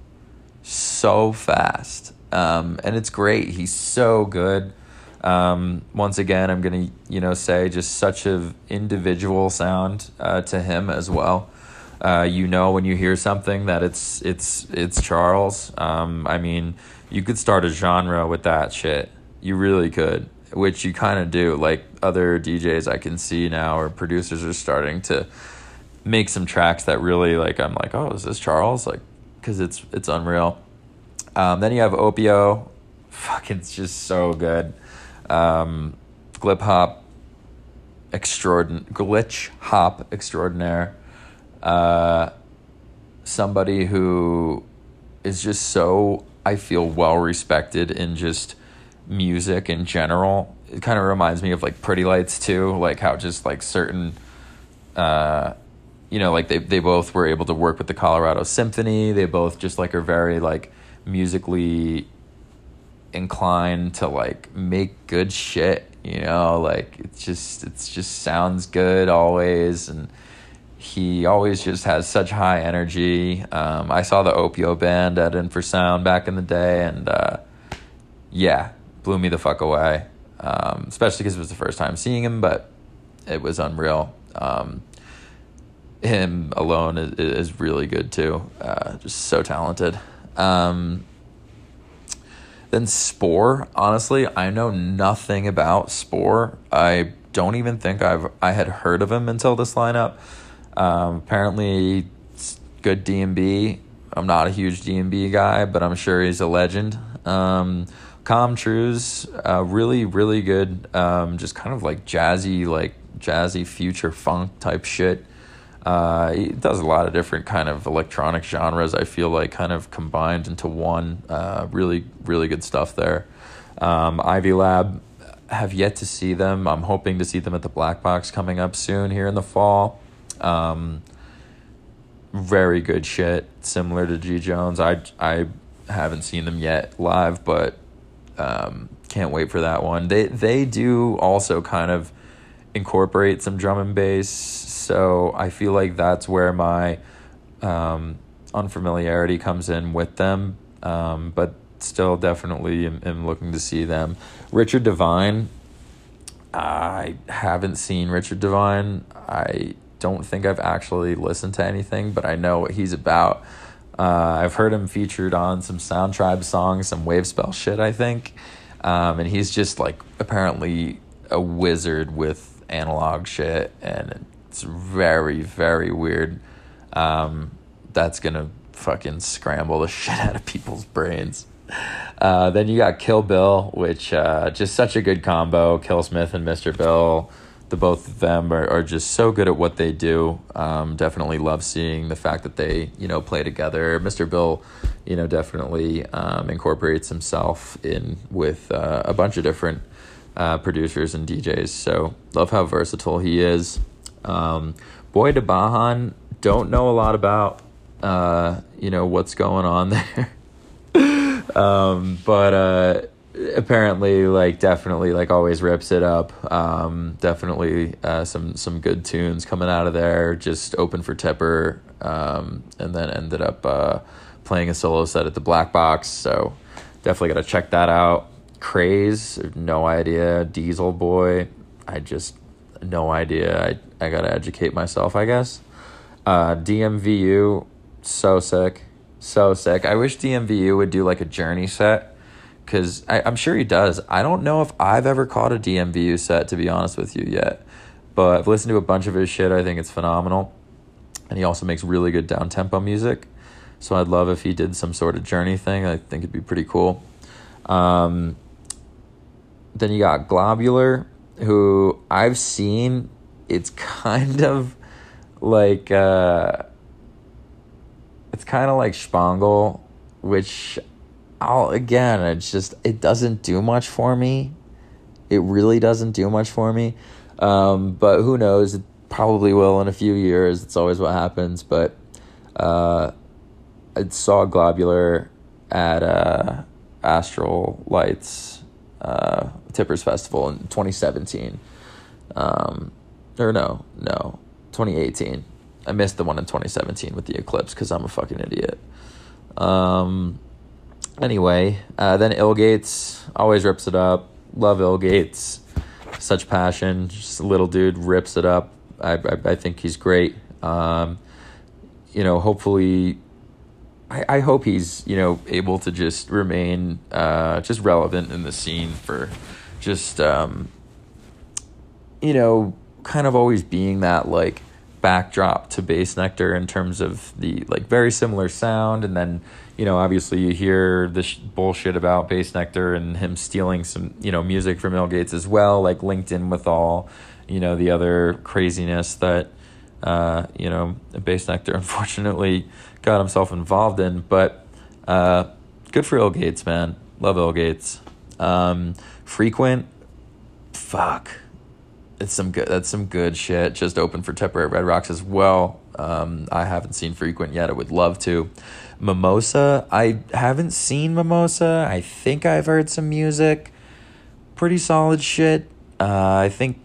Speaker 1: so fast um, and it's great he's so good um, once again i'm gonna you know say just such a individual sound uh, to him as well uh, you know when you hear something that it's it's it's charles um, i mean you could start a genre with that shit you really could which you kind of do like other djs i can see now or producers are starting to make some tracks that really like I'm like, oh, is this Charles? Like, because it's it's unreal. Um, then you have Opiuo, fucking it's just so good. Um, Glip Hop, extraordinary glitch hop extraordinaire. Uh, somebody who is just so I feel well respected in just music in general. It kind of reminds me of like Pretty Lights too, like how just like certain uh, you know, like they they both were able to work with the Colorado Symphony. They both just like are very like musically inclined to like make good shit, you know, like it's just it's just sounds good always and he always just has such high energy. Um, I saw the Opiuo band at Infrasound back in the day, and uh, yeah, blew me the fuck away. Um, especially because it was the first time seeing him, but it was unreal. Um, him alone is, is really good too. Uh, just so talented. Then Spor, honestly, I know nothing about Spor. I don't even think I've I had heard of him until this lineup. Um, apparently, good DMB. I'm not a huge DMB guy, but I'm sure he's a legend. Um, Com Truise, uh, really, really good. Um, just kind of like jazzy, like jazzy future funk type shit. Uh, he does a lot of different kind of electronic genres. I feel like kind of combined into one. Uh, really, really good stuff there. Um, Ivy Lab have yet to see them. I'm hoping to see them at the Black Box coming up soon here in the fall. Um, very good shit, similar to G Jones. I I haven't seen them yet live, but um, can't wait for that one. They they do also kind of incorporate some drum and bass so I feel like that's where my um, unfamiliarity comes in with them. Um, but still, definitely am, am, looking to see them. Richard Devine, I haven't seen Richard Devine. I don't think I've actually listened to anything, but I know what he's about. Uh, I've heard him featured on some Sound Tribe songs, some Wave Spell shit, I think. Um, and he's just like apparently a wizard with analog shit and it's very, very weird. Um, that's gonna fucking scramble the (laughs) shit out of people's brains. Uh, then you got Kill Bill, which uh, just such a good combo. Kill Smith and Mr. Bill, the both of them are, are just so good at what they do. Um, definitely love seeing the fact that they you know play together. Mr. Bill, you know, definitely um, incorporates himself in with uh, a bunch of different uh, producers and DJs. So love how versatile he is. Um, Boy de Bajan, don't know a lot about, uh, you know, what's going on (laughs) there. um, but uh, apparently like definitely like always rips it up. Um definitely uh some some good tunes coming out of there. Just open for tipper um and then ended up uh playing a solo set at the black box. So definitely gotta check that out. Craze no idea. Diesel boy i just no idea i i gotta educate myself i guess uh dmvu so sick so sick i wish dmvu would do like a journey set because I'm sure he does. I don't know if I've ever caught a DMVU set, to be honest with you, yet. But I've listened to a bunch of his shit. I think it's phenomenal. And he also makes really good down tempo music. So I'd love if he did some sort of journey thing. I think it'd be pretty cool. Um, then you got Globular, who I've seen. It's (laughs) kind of like uh, it's kind of like Spangle, which I'll again, it's just it doesn't do much for me. It really doesn't do much for me. Um, but who knows? It probably will in a few years. It's always what happens. But uh, I saw Globular at uh, Astral Lights uh, Tippers Festival in 2017. Um, or no, no, 2018. I missed the one in 2017 with the eclipse because I'm a fucking idiot. Um, Anyway, uh, then Illgates always rips it up. Love Illgates. Such passion. Just a little dude rips it up. I, I, I think he's great. Um, you know, hopefully, I, I hope he's, you know, able to just remain uh, just relevant in the scene for just, um, you know, kind of always being that, like, backdrop to Bassnectar in terms of the, like, very similar sound. And then, you know, obviously you hear this bullshit about Bassnectar and him stealing some, you know, music from Illgates as well, like linked in with all, you know, the other craziness that, uh, you know, Bassnectar (laughs) unfortunately got himself involved in. But uh, good for Illgates, man. Love Illgates. Um, frequent, fuck. It's some good. That's some good shit. Just open for at Red Rocks as well. Um, I haven't seen Frequent yet. I would love to. Mimosa, I haven't seen Mimosa. I think I've heard some music. Pretty solid shit. Uh, I think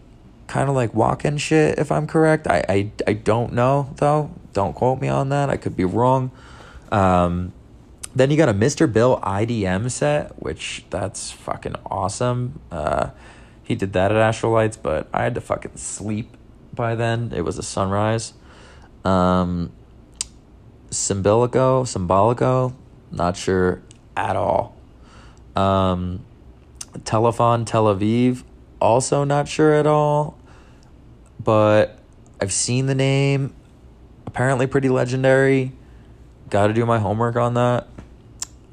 Speaker 1: kind of like walk in shit, if I'm correct. I, I, I don't know, though. Don't quote me on that. I could be wrong. Um, then you got a Mr. Bill IDM set, which that's fucking awesome. Uh, he did that at Astral Lights, but I had to fucking sleep by then. It was a sunrise. Um, Symbolico, Symbolico, not sure at all. Um, Telephone Tel Aviv, also not sure at all. But I've seen the name. Apparently, pretty legendary. Got to do my homework on that.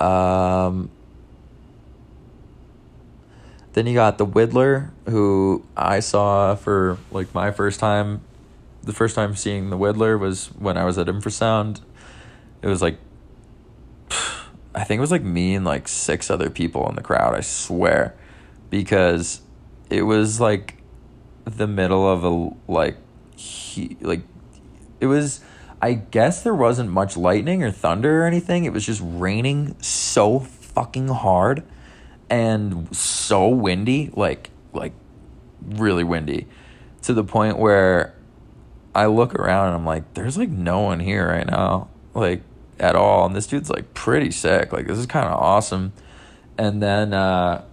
Speaker 1: Um, then you got the Whittler, who I saw for like my first time. The first time seeing the Whittler was when I was at Infrasound it was like (sighs) I think it was like me and like six other people in the crowd, I swear. Because it was like the middle of a like he like it was I guess there wasn't much lightning or thunder or anything. It was just raining so fucking hard and so windy, like like really windy to the point where I look around and I'm like there's like no one here right now. Like at all. And this dude's like pretty sick. Like this is kind of awesome. And then uh,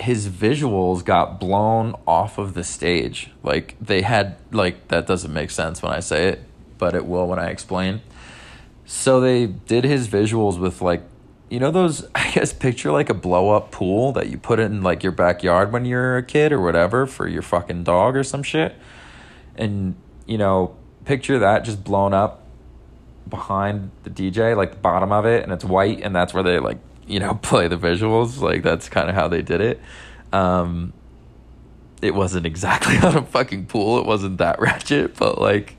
Speaker 1: his visuals got blown off of the stage. Like they had like that doesn't make sense when I say it, but it will when I explain. So they did his visuals with like you know those (laughs) I guess picture like a blow up pool that you put in like your backyard when you're a kid or whatever for your fucking dog or some shit. And you know, picture that just blown up behind the DJ, like the bottom of it, and it's white, and that's where they like you know (laughs) play the visuals. Like that's kind of how they did it. Um, it wasn't exactly (laughs) on a fucking pool. It wasn't that ratchet, but like,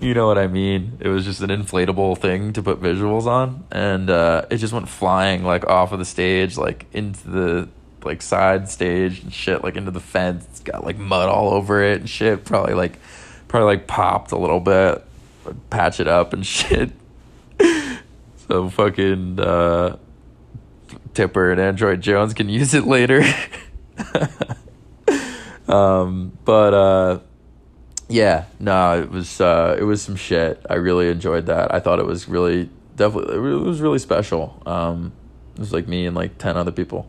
Speaker 1: you know what I mean. It was just an inflatable thing to put visuals on, and uh, it just went flying like off of the stage, like into the like side stage and shit, like into the fence. It's got like mud all over it and shit. Probably like, probably like popped a little bit patch it up and (laughs) shit. so fucking uh, Tipper and Android Jones can use it later. (laughs) um, but uh, yeah, no, it was uh, it was some shit. I really enjoyed that. I thought it was really definitely it was really special. Um, it was like me and like ten other people,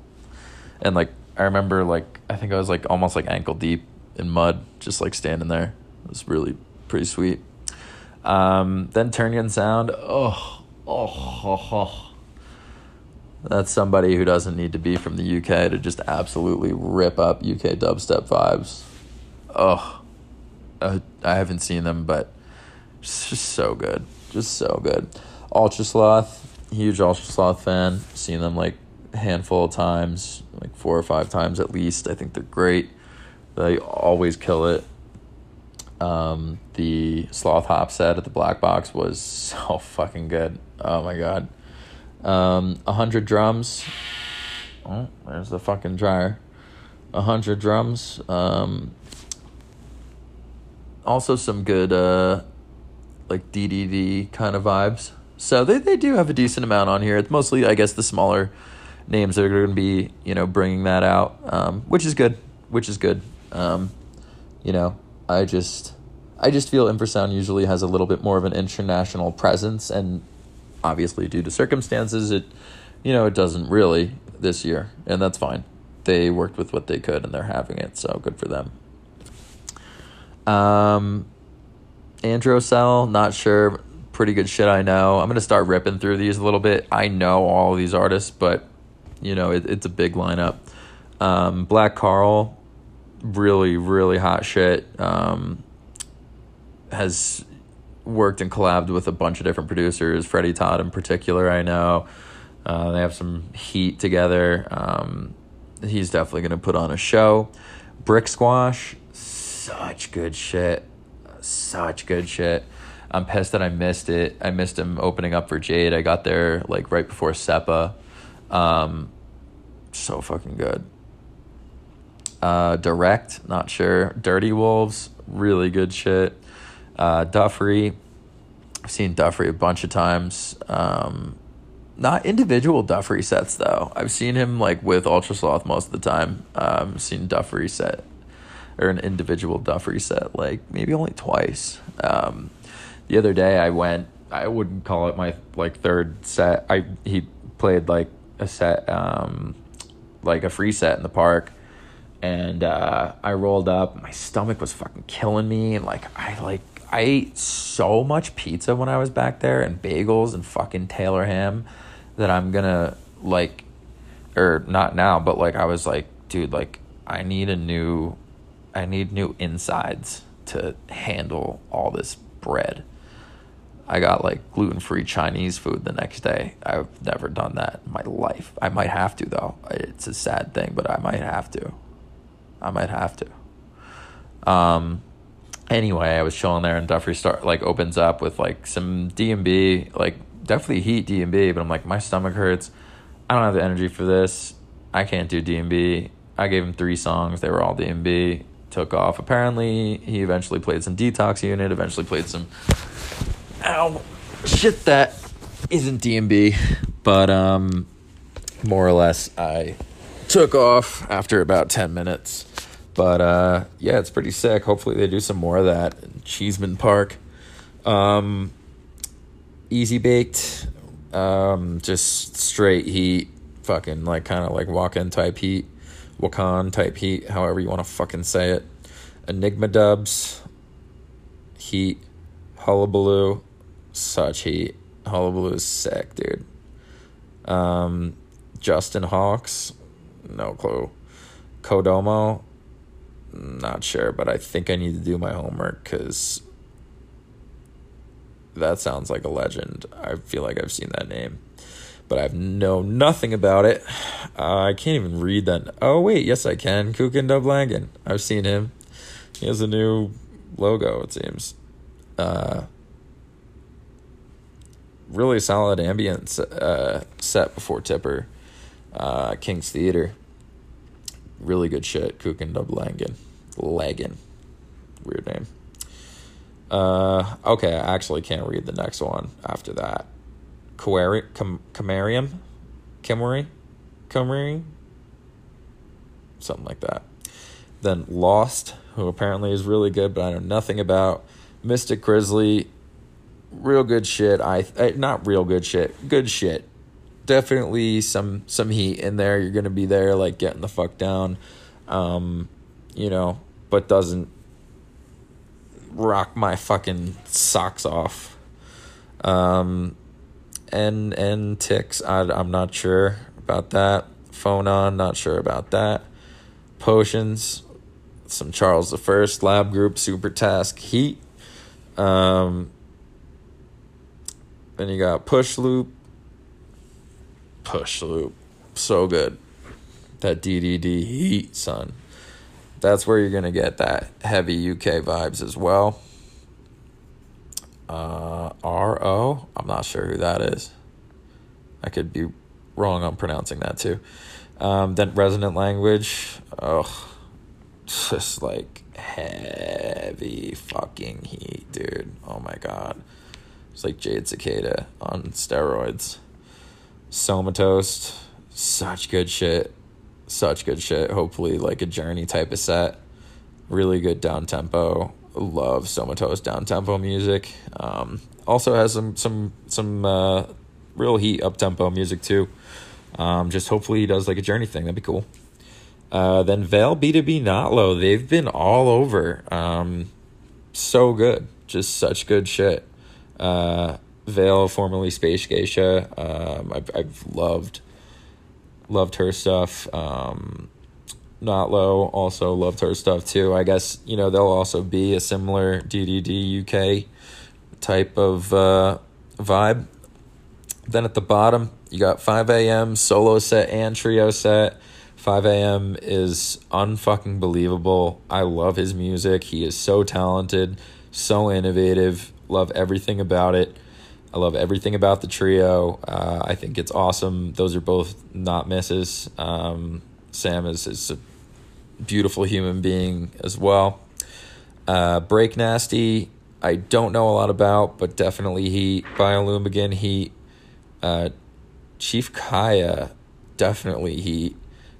Speaker 1: and like I remember like I think I was like almost like ankle deep in mud, just like standing there. It was really pretty sweet. Um, then Turnian Sound. Oh, oh, oh, oh. That's somebody who doesn't need to be from the UK to just absolutely rip up UK dubstep vibes. Oh, uh, I haven't seen them, but it's just so good. Just so good. Ultra Sloth, huge Ultra Sloth fan. Seen them like a handful of times, like four or five times at least. I think they're great. They always kill it. Um, the Sloth Hop set at the Black Box was (laughs) so fucking good. Oh my god. Um, 100 drums. Oh, there's the fucking dryer. 100 drums. Um, also some good uh, like DDD kind of vibes. So they, they do have a decent amount on here. It's mostly, I guess, the smaller names that are going to be, you know, bringing that out, um, which is good, which is good. Um, you know, I just, I just feel infrasound usually has a little bit more of an international presence, and obviously due to circumstances, it, you know, it doesn't really this year, and that's fine. They worked with what they could, and they're having it, so good for them. Um, Androcell, not sure. Pretty good shit, I know. I'm gonna start ripping through these a little bit. I know all these artists, but you know it, it's a big lineup. Um, Black Carl, really really hot shit. Um, has worked and collabed with a bunch of different producers. Freddie Todd in particular, I know. Uh, they have some heat together. Um, he's definitely gonna put on a show. Brick Squash, such good shit. Such good shit. I'm pissed that I missed it. I missed him opening up for Jade. I got there like right before Seppa. Um, so fucking good. Uh, direct, not sure. Dirty Wolves, really good shit. Uh, Duffrey, I've seen Duffrey a bunch of times. Um, not individual Duffrey sets though. I've seen him like with Ultra Sloth most of the time. Um, seen Duffrey set or an individual duff reset like maybe only twice. Um, the other day I went. I wouldn't call it my like third set. I he played like a set, um, like a free set in the park, and uh, I rolled up. My stomach was fucking killing me, and like I like I ate so much pizza when I was back there, and bagels and fucking Taylor ham, that I'm gonna like, or not now, but like I was like, dude, like I need a new I need new insides to handle all this bread. I got like gluten free Chinese food the next day. I've never done that in my life. I might have to though. It's a sad thing, but I might have to. I might have to. Um. Anyway, I was chilling there, and Duffrey start like opens up with like some D and B, like definitely heat D and B. But I'm like, my stomach hurts. I don't have the energy for this. I can't do D and B. I gave him three songs. They were all D and B took off. Apparently, he eventually played some Detox Unit, eventually played some ow, shit that isn't DMB, but um, more or less, I took off after about 10 minutes. But uh, yeah, it's pretty sick. Hopefully, they do some more of that in Cheesman Park. Um, easy baked, um, just straight heat, fucking like kind of like walk in type heat. Wakaan type heat, however you want to fucking say it. Enigma Dubz, heat, hullabaloo, such heat. Hullabaloo is sick, dude. Um, Justin Hawks, no clue. Kodomo, not sure, but I think I need to do my homework because that sounds like a legend. I feel like I've seen that name but I know nothing about it. Uh, I can't even read that. Oh, wait, yes, I can. Kukin Dublangan. I've seen him. He has a new logo, it seems. Uh, really solid ambient uh, set before Tipper. Uh, King's Theater. Really good shit. Kukin Dublangan. Lagan. Weird name. Uh, okay, I actually can't read the next one after that. Camarium, Camari, Camry, something like that. Then Lost, who apparently is really good, but I know nothing about. Mystic Grizzly, real good shit. I, I not real good shit, good shit. Definitely some some heat in there. You're gonna be there, like getting the fuck down, um, you know, but doesn't rock my fucking socks off. Um, and and ticks. I, I'm not sure about that. Phonon, not sure about that. Potions, some Charles the First, Lab Group, Super Task, Heat. Um, then you got Push Loop. Push Loop, so good. That DDD Heat, son. That's where you're gonna get that heavy UK vibes as well. Uh, R.O. I'm not sure who that is. I could be wrong on pronouncing that too. Um, then resonant language. Oh, just like heavy fucking heat, dude. Oh my god. It's like Jade Cicada on steroids. Somatoast. Such good shit. Such good shit. Hopefully, like a journey type of set. Really good down tempo love Somatoast's down tempo music. Um, also has some some some uh, real heat up tempo music too. Um, just hopefully he does like a journey thing. That'd be cool. Uh, then Veil B2B Notlo, they've been all over. Um, so good, just such good shit. Uh, Veil, formerly Space Geisha, um, I've I've loved loved her stuff. Um, Notlo also loved her stuff too. I guess you know they'll also be a similar ddd uk type of uh, vibe. Then at the bottom you got 5 a.m solo set and trio set. 5 a.m is unfucking believable. I love his music. He is so talented so innovative. Love everything about it. I love everything about the trio. Uh, i think it's awesome. Those are both not misses. Um, sam is, is beautiful human being as well. Uh, Break Nasty, I don't know a lot about, but definitely Heat. Biolumigen Heat. Uh, Chief Kaya, definitely Heat.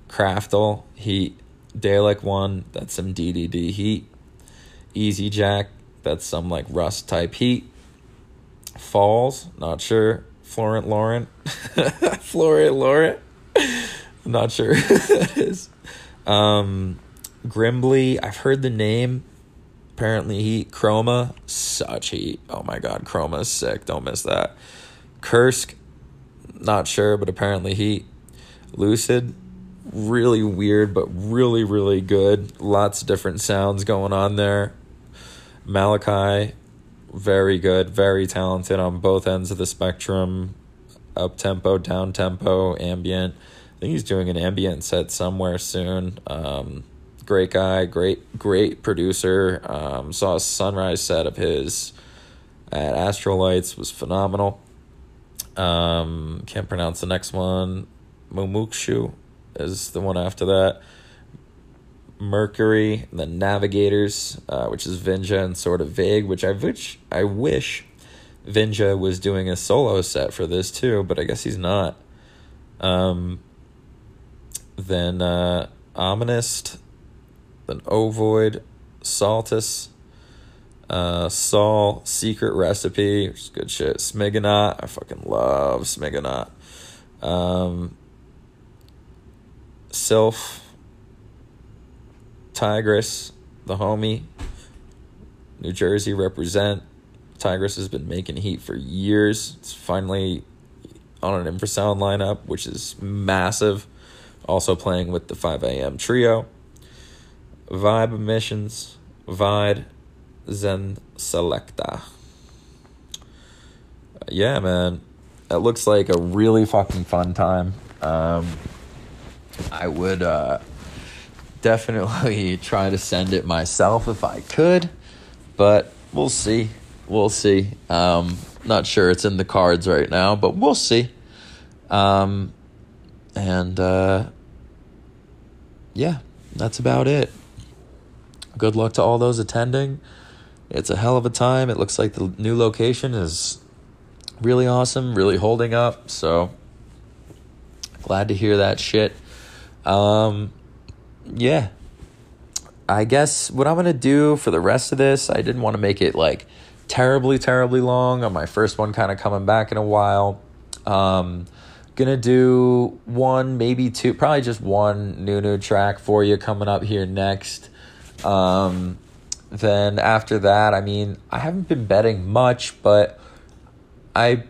Speaker 1: Craftle Heat. Dalek 1, that's some DDD Heat. Easy Jack, that's some like Rust type Heat. Falls, not sure. Florent Laurent. (laughs) Florent Laurent. I'm (laughs) not sure who that is. Um, Grimbly, I've heard the name. Apparently, heat. Chroma, such heat. Oh my god, Chroma is sick. Don't miss that. Kursk, not sure, but apparently heat. Lucid, really weird, but really, really good. Lots of different sounds going on there. Malachi, very good, very talented on both ends of the spectrum. Up tempo, down tempo, ambient think he's doing an ambient set somewhere soon. Um, great guy, great great producer. Um, saw a sunrise set of his at Astrolights was phenomenal. Um, can't pronounce the next one. Mumukshu is the one after that. Mercury, the Navigators, uh, which is Vinja and sort of vague, which I wish I wish Vinja was doing a solo set for this too, but I guess he's not. Um, then uh, Ominist, then Ovoid, Saltus, uh, Saul, Secret Recipe, which is good shit. Smigonaut, I fucking love Smigonaut. Um, Sylph, Tigress, the homie, New Jersey represent. Tigress has been making heat for years. It's finally on an infrasound lineup, which is massive also playing with the 5 a.m. trio. Vibe Emissions, Vide, Zen Selecta. Yeah, man. It looks like a really fucking fun time. Um, I would uh, definitely (laughs) try to send it myself if I could, but we'll see. We'll see. Um, not sure it's in the cards right now, but we'll see. Um, and uh, yeah, that's about it. Good luck to all those attending. It's a hell of a time. It looks like the new location is really awesome, really holding up. So glad to hear that shit. Um, yeah. I guess what I'm gonna do for the rest of this, I didn't want to make it like terribly, terribly long on my first one kind of coming back in a while. Um, gonna do one, maybe two, probably just one new new track for you coming up here next. Um, then after that, I mean, I haven't been betting much, but I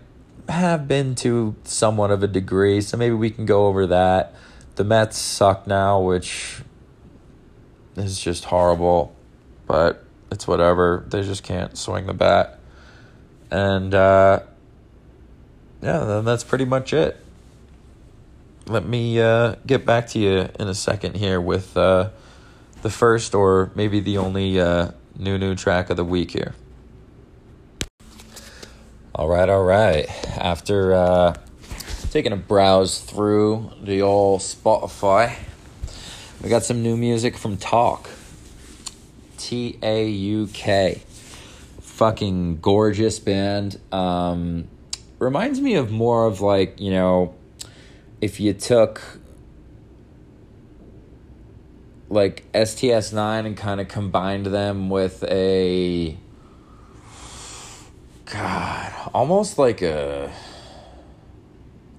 Speaker 1: have been to somewhat of a degree, so maybe we can go over that. The Mets suck now, which is just horrible, but it's whatever. They just can't swing the bat. And uh, yeah, then that's pretty much it. Let me uh, get back to you in a second here with uh, the first or maybe the only uh, new new track of the week here. All right, all right. After uh, taking a browse through the old Spotify, we got some new music from TAUK. T A U K. Fucking gorgeous band. Um, reminds me of more of like, you know, if you took like STS9 and kind of combined them with a god, almost like a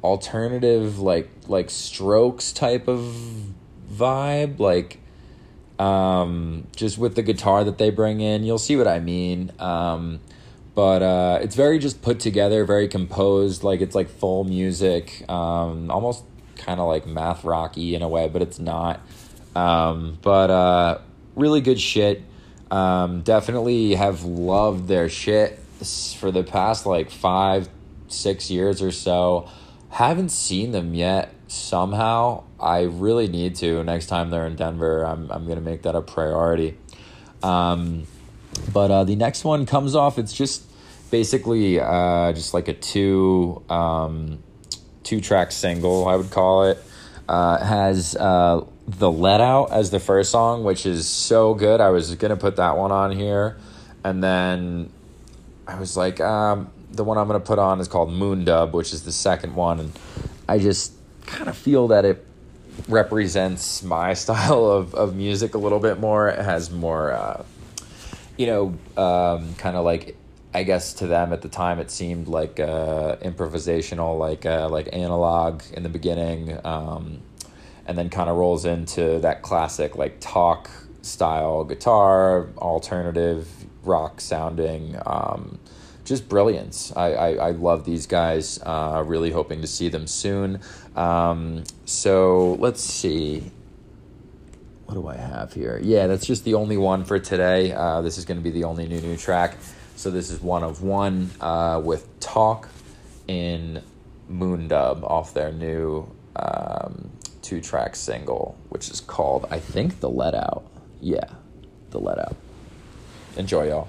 Speaker 1: alternative like like strokes type of vibe like um just with the guitar that they bring in. You'll see what i mean. Um but uh it's very just put together very composed like it's like full music um almost kind of like math rocky in a way but it's not um but uh really good shit um definitely have loved their shit for the past like five six years or so haven't seen them yet somehow. I really need to. Next time they're in Denver, I'm, I'm going to make that a priority. Um, but uh, the next one comes off, it's just basically uh, just like a two, um, two track single, I would call it. Uh, has uh, The Let Out as the first song, which is so good. I was to put that one on here. And then I was like, um, the one I'm to put on is called Moon Dub, which is the second one. And I just kind of feel that it represents my (laughs) style of, of music a little bit more. It has more, uh, you know, um, kind of like, I guess to them at the time it seemed like uh, improvisational, like uh, like analog in the beginning, um, and then kind of rolls into that classic like TAUK style guitar, alternative rock sounding. Um, just brilliance. I, I, I love these guys. Uh, really hoping to see them soon. Um, so let's see. What do I have here? Yeah, that's just the only one for today. Uh, this is going to be the only new new track. So this is one of one uh, with TAUK in Moondub off their new um, two track single, which is called I think The Let Out. Yeah, The Let Out. Enjoy, y'all.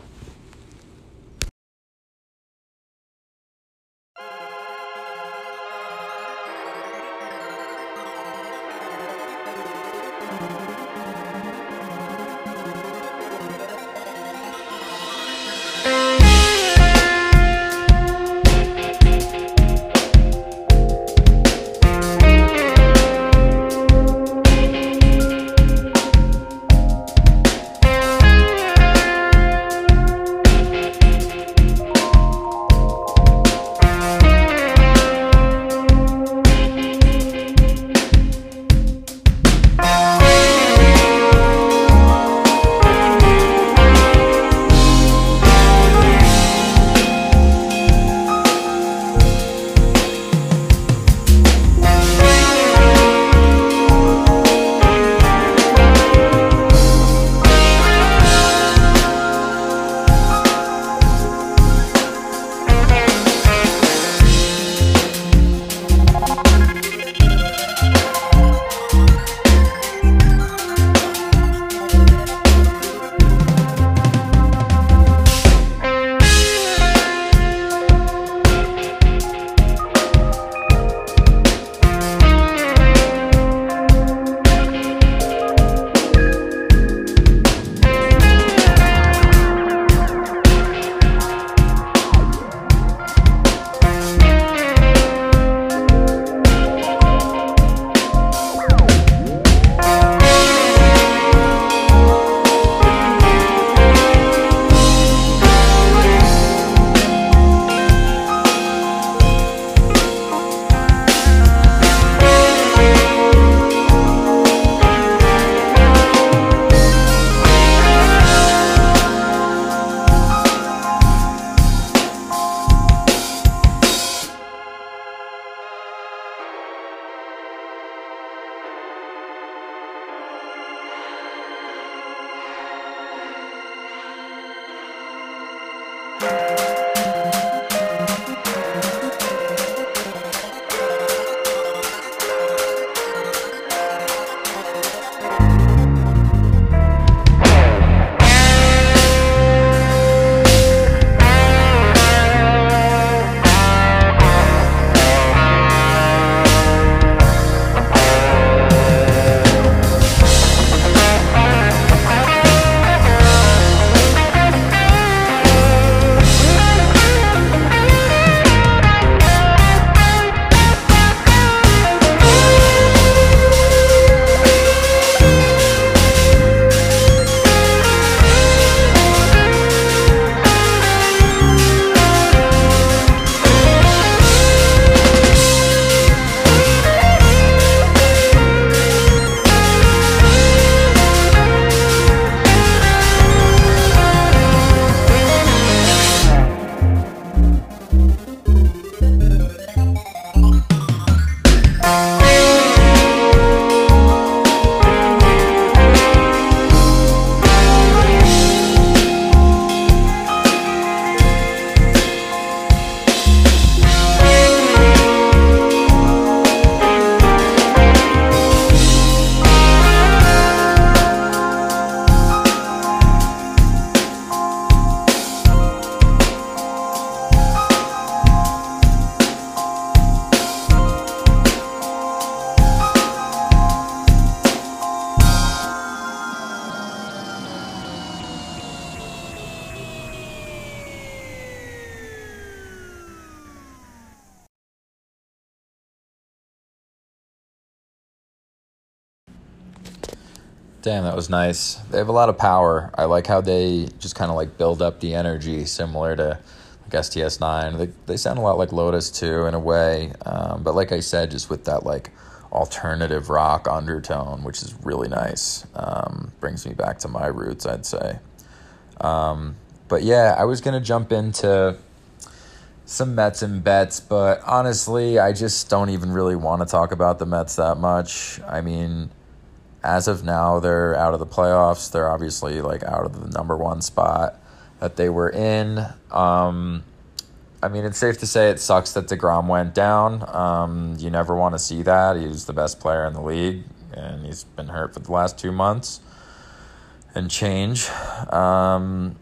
Speaker 1: Damn, that was nice. They have a lot of power. I like how they just kind of like build up the energy, similar to like STS nine. They they sound a lot like Lotus too in a way, um, but like I said, just with that like alternative rock undertone, which is really nice. Um, brings me back to my roots, I'd say. Um, but yeah, I was gonna jump into some Mets and bets, but honestly, I just don't even really want to talk about the Mets that much. I mean, as of now, they're out of the playoffs. They're obviously like out of the number one spot that they were in. Um, I mean, it's safe to say it sucks that DeGrom went down. Um, you never want to see that. He's the best player in the league, and he's been hurt for the last two months and change. Um,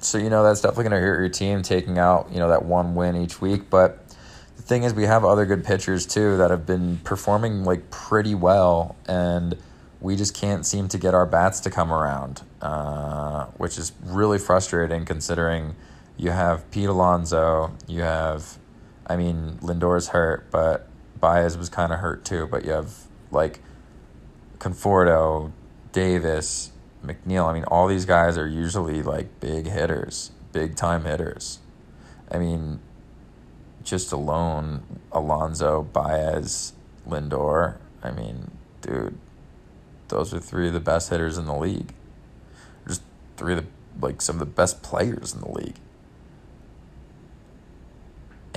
Speaker 1: so, you know, that's definitely going to hurt your team taking out, you know, that one win each week. But the thing is, we have other good pitchers, too, that have been performing, like, pretty well. And we just can't seem to get our bats to come around, uh, which is really frustrating considering – you have Pete Alonso. You have, I mean, Lindor's hurt, but Baez was kind of hurt too. But you have like Conforto, Davis, McNeil. I mean, all these guys are usually like big hitters, big time hitters. I mean, just alone, Alonso, Baez, Lindor. I mean, dude, those are three of the best hitters in the league. Just three of the like some of the best players in the league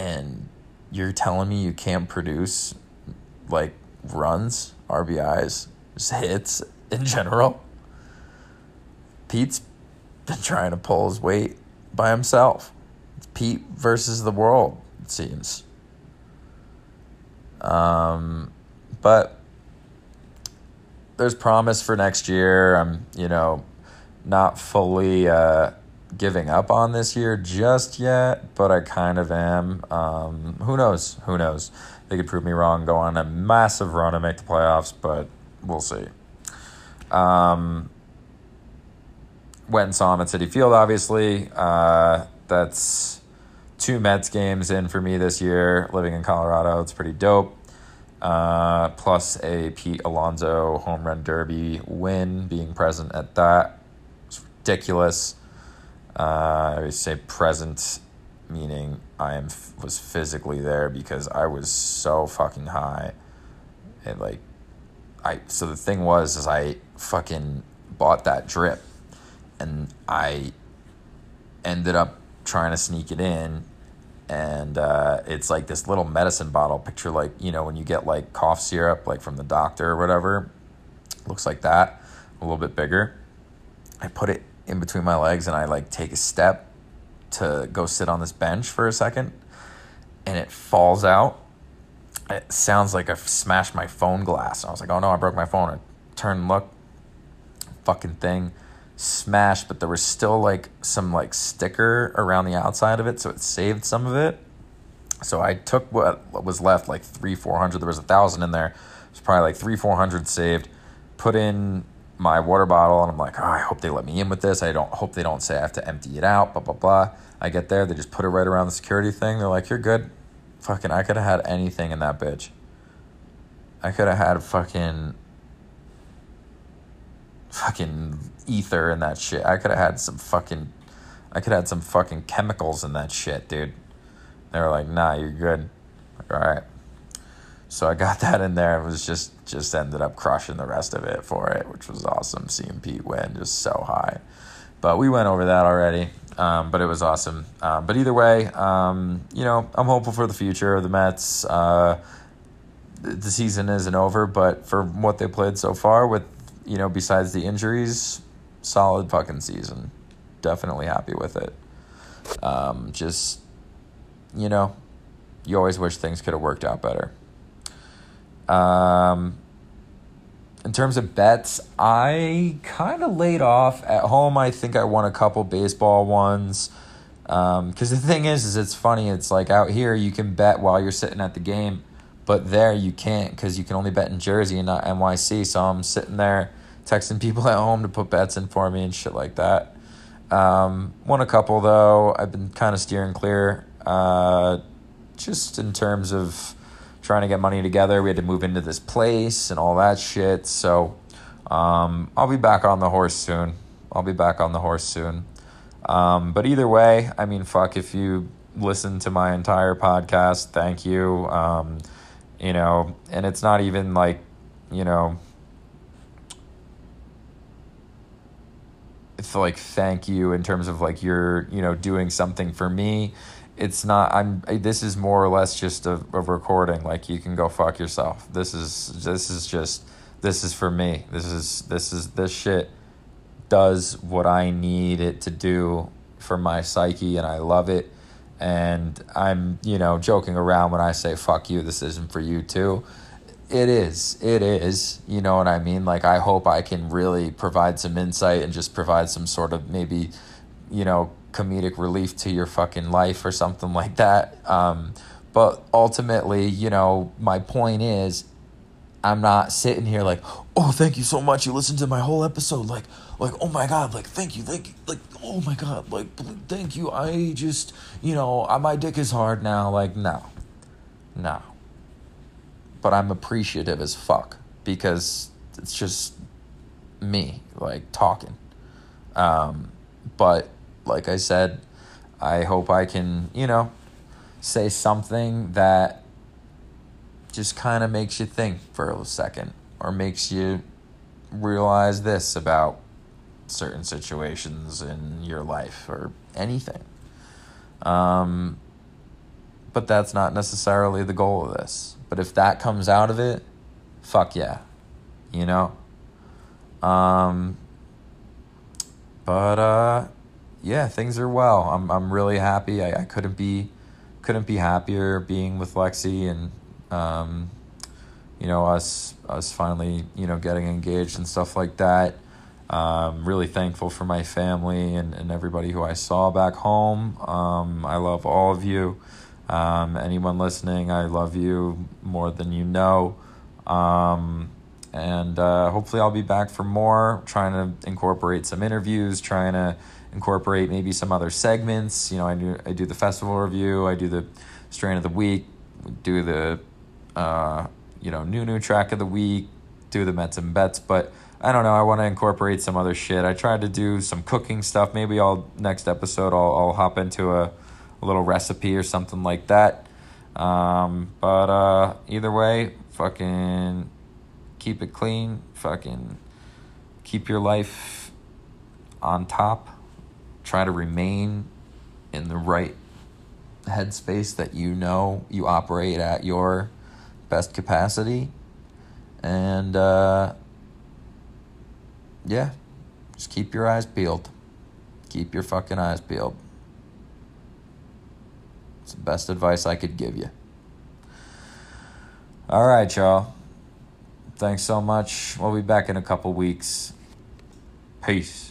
Speaker 1: and you're telling me you can't produce like runs, RBIs, just hits in general. Pete's been trying to pull his weight by himself. It's Pete versus the world, it seems. Um, but there's promise for next year. I'm, you know, not fully uh, giving up on this year just yet, but I kind of am. Um, who knows? Who knows? They could prove me wrong, go on a massive run and make the playoffs, but we'll see. Um, went and saw him at Citi Field, obviously. Uh, that's two Mets games in for me this year, living in Colorado. It's pretty dope. Uh, plus a Pete Alonso home run derby win, being present at that. It's ridiculous. Uh, I would say present, meaning I am was physically there because I was so fucking high, and like, I so the thing was is I fucking bought that drip, and I ended up trying to sneak it in, and uh, it's like this little medicine bottle. Picture like you know when you get like cough syrup like from the doctor or whatever, looks like that, a little bit bigger. I put it in between my legs and I like take a step to go sit on this bench for a second and it falls out. It sounds like I smashed my phone glass. I was like, oh no, I broke my phone. I turn and look, fucking thing smashed, but there was still like some like sticker around the outside of it, so it saved some of it. So I took what was left, like three, four hundred. There was a thousand in there. It's probably like three, four hundred saved. Put in my water bottle and I'm like, oh, I hope they let me in with this. I don't hope they don't say I have to empty it out, blah, blah, blah. I get there, they just put it right around the security thing. They're like, you're good. Fucking, I could have had anything in that bitch. I could have had fucking, fucking ether in that shit. I could have had some fucking, I could have had some fucking chemicals in that shit, dude. They were like, nah, you're good. Like, all right. So I got (laughs) that in there and was just just ended up crushing the rest of it for it, which was awesome. Seeing Pete win just so high. But we went over that already. Um, but it was awesome. Um, but either way, um, you know, I'm hopeful for the future of the Mets. Uh, the season isn't over, but for what they played so far, with you know, besides the injuries, solid fucking season. Definitely happy with it. Um, just, you know, you always wish things could have worked out better. Um, in terms of bets, I kind of laid off at home. I think I won a couple baseball ones. Because um, the thing is, is it's funny. It's like out here you can bet while you're sitting at the game, but there you can't because you can only bet in Jersey and not NYC. So I'm sitting there texting people (laughs) at home to put bets in for me and shit like that. Um, won a couple though. I've been kind of steering clear. Uh, just in terms of trying to get money together. We had to move into this place and all that shit. So Um, I'll be back on the horse soon. I'll be back on the horse soon. Um, but either way, I mean, fuck, if you listen to my entire podcast, thank you. Um, you know, and it's not even like, you know, like thank you in terms of like you're, you know, doing something for me. It's not, I'm, this is more or less just a, a recording. Like you can go fuck yourself. This is, this is just, this is for me. This is, this is, this shit does what I need it to do for my psyche and I love it. And I'm, you know, joking around when I say fuck you, this isn't for you too. It is. It is. You know what I mean? Like I hope I can really provide some insight and just provide some sort of maybe, you know, comedic relief to your fucking life or something like that. Um, but ultimately, you know, my point is I'm not sitting here like, oh, thank you so much. You listened to my whole episode. Like, like, oh my God, like, thank you, thank you, like, oh my God, like, thank you. I just, you know, my dick is hard now. Like, no, no. But I'm appreciative as fuck because it's just me, like, talking. Um, but like I said, I hope I can, you know, say something that just kind of makes you think for a second or makes you realize this about certain situations in your life or anything. Um, but that's not necessarily the goal of this. But if that comes out of it, fuck yeah. You know? Um, but uh, yeah, things are well. I'm I'm really happy. I, I couldn't be couldn't be happier being with Lexi and um, you know, us us finally, you know, getting engaged and stuff like that. Um, really thankful for my family and, and everybody who I saw back home. Um, I love all of you. Um, anyone listening, I love you more than you know. Um, and uh, hopefully, I'll be back for more, trying to incorporate some interviews, trying to incorporate maybe some other segments. You know, I do, I do the festival review, I do the strain of the week, do the uh, you know, new new track of the week, do the Mets and bets, but I don't know. I want to incorporate some other shit. I tried to do some cooking stuff. Maybe I'll next episode I'll I'll hop into a, a little recipe or something like that. Um, but uh, either way, fucking keep it clean. Fucking keep your life on top. Try to remain in the right headspace that you know you operate at your best capacity. And uh, yeah, just keep your eyes peeled. Keep your fucking eyes peeled. It's the best advice I could give you. All right, y'all. Thanks so much. We'll be back in a couple weeks. Peace.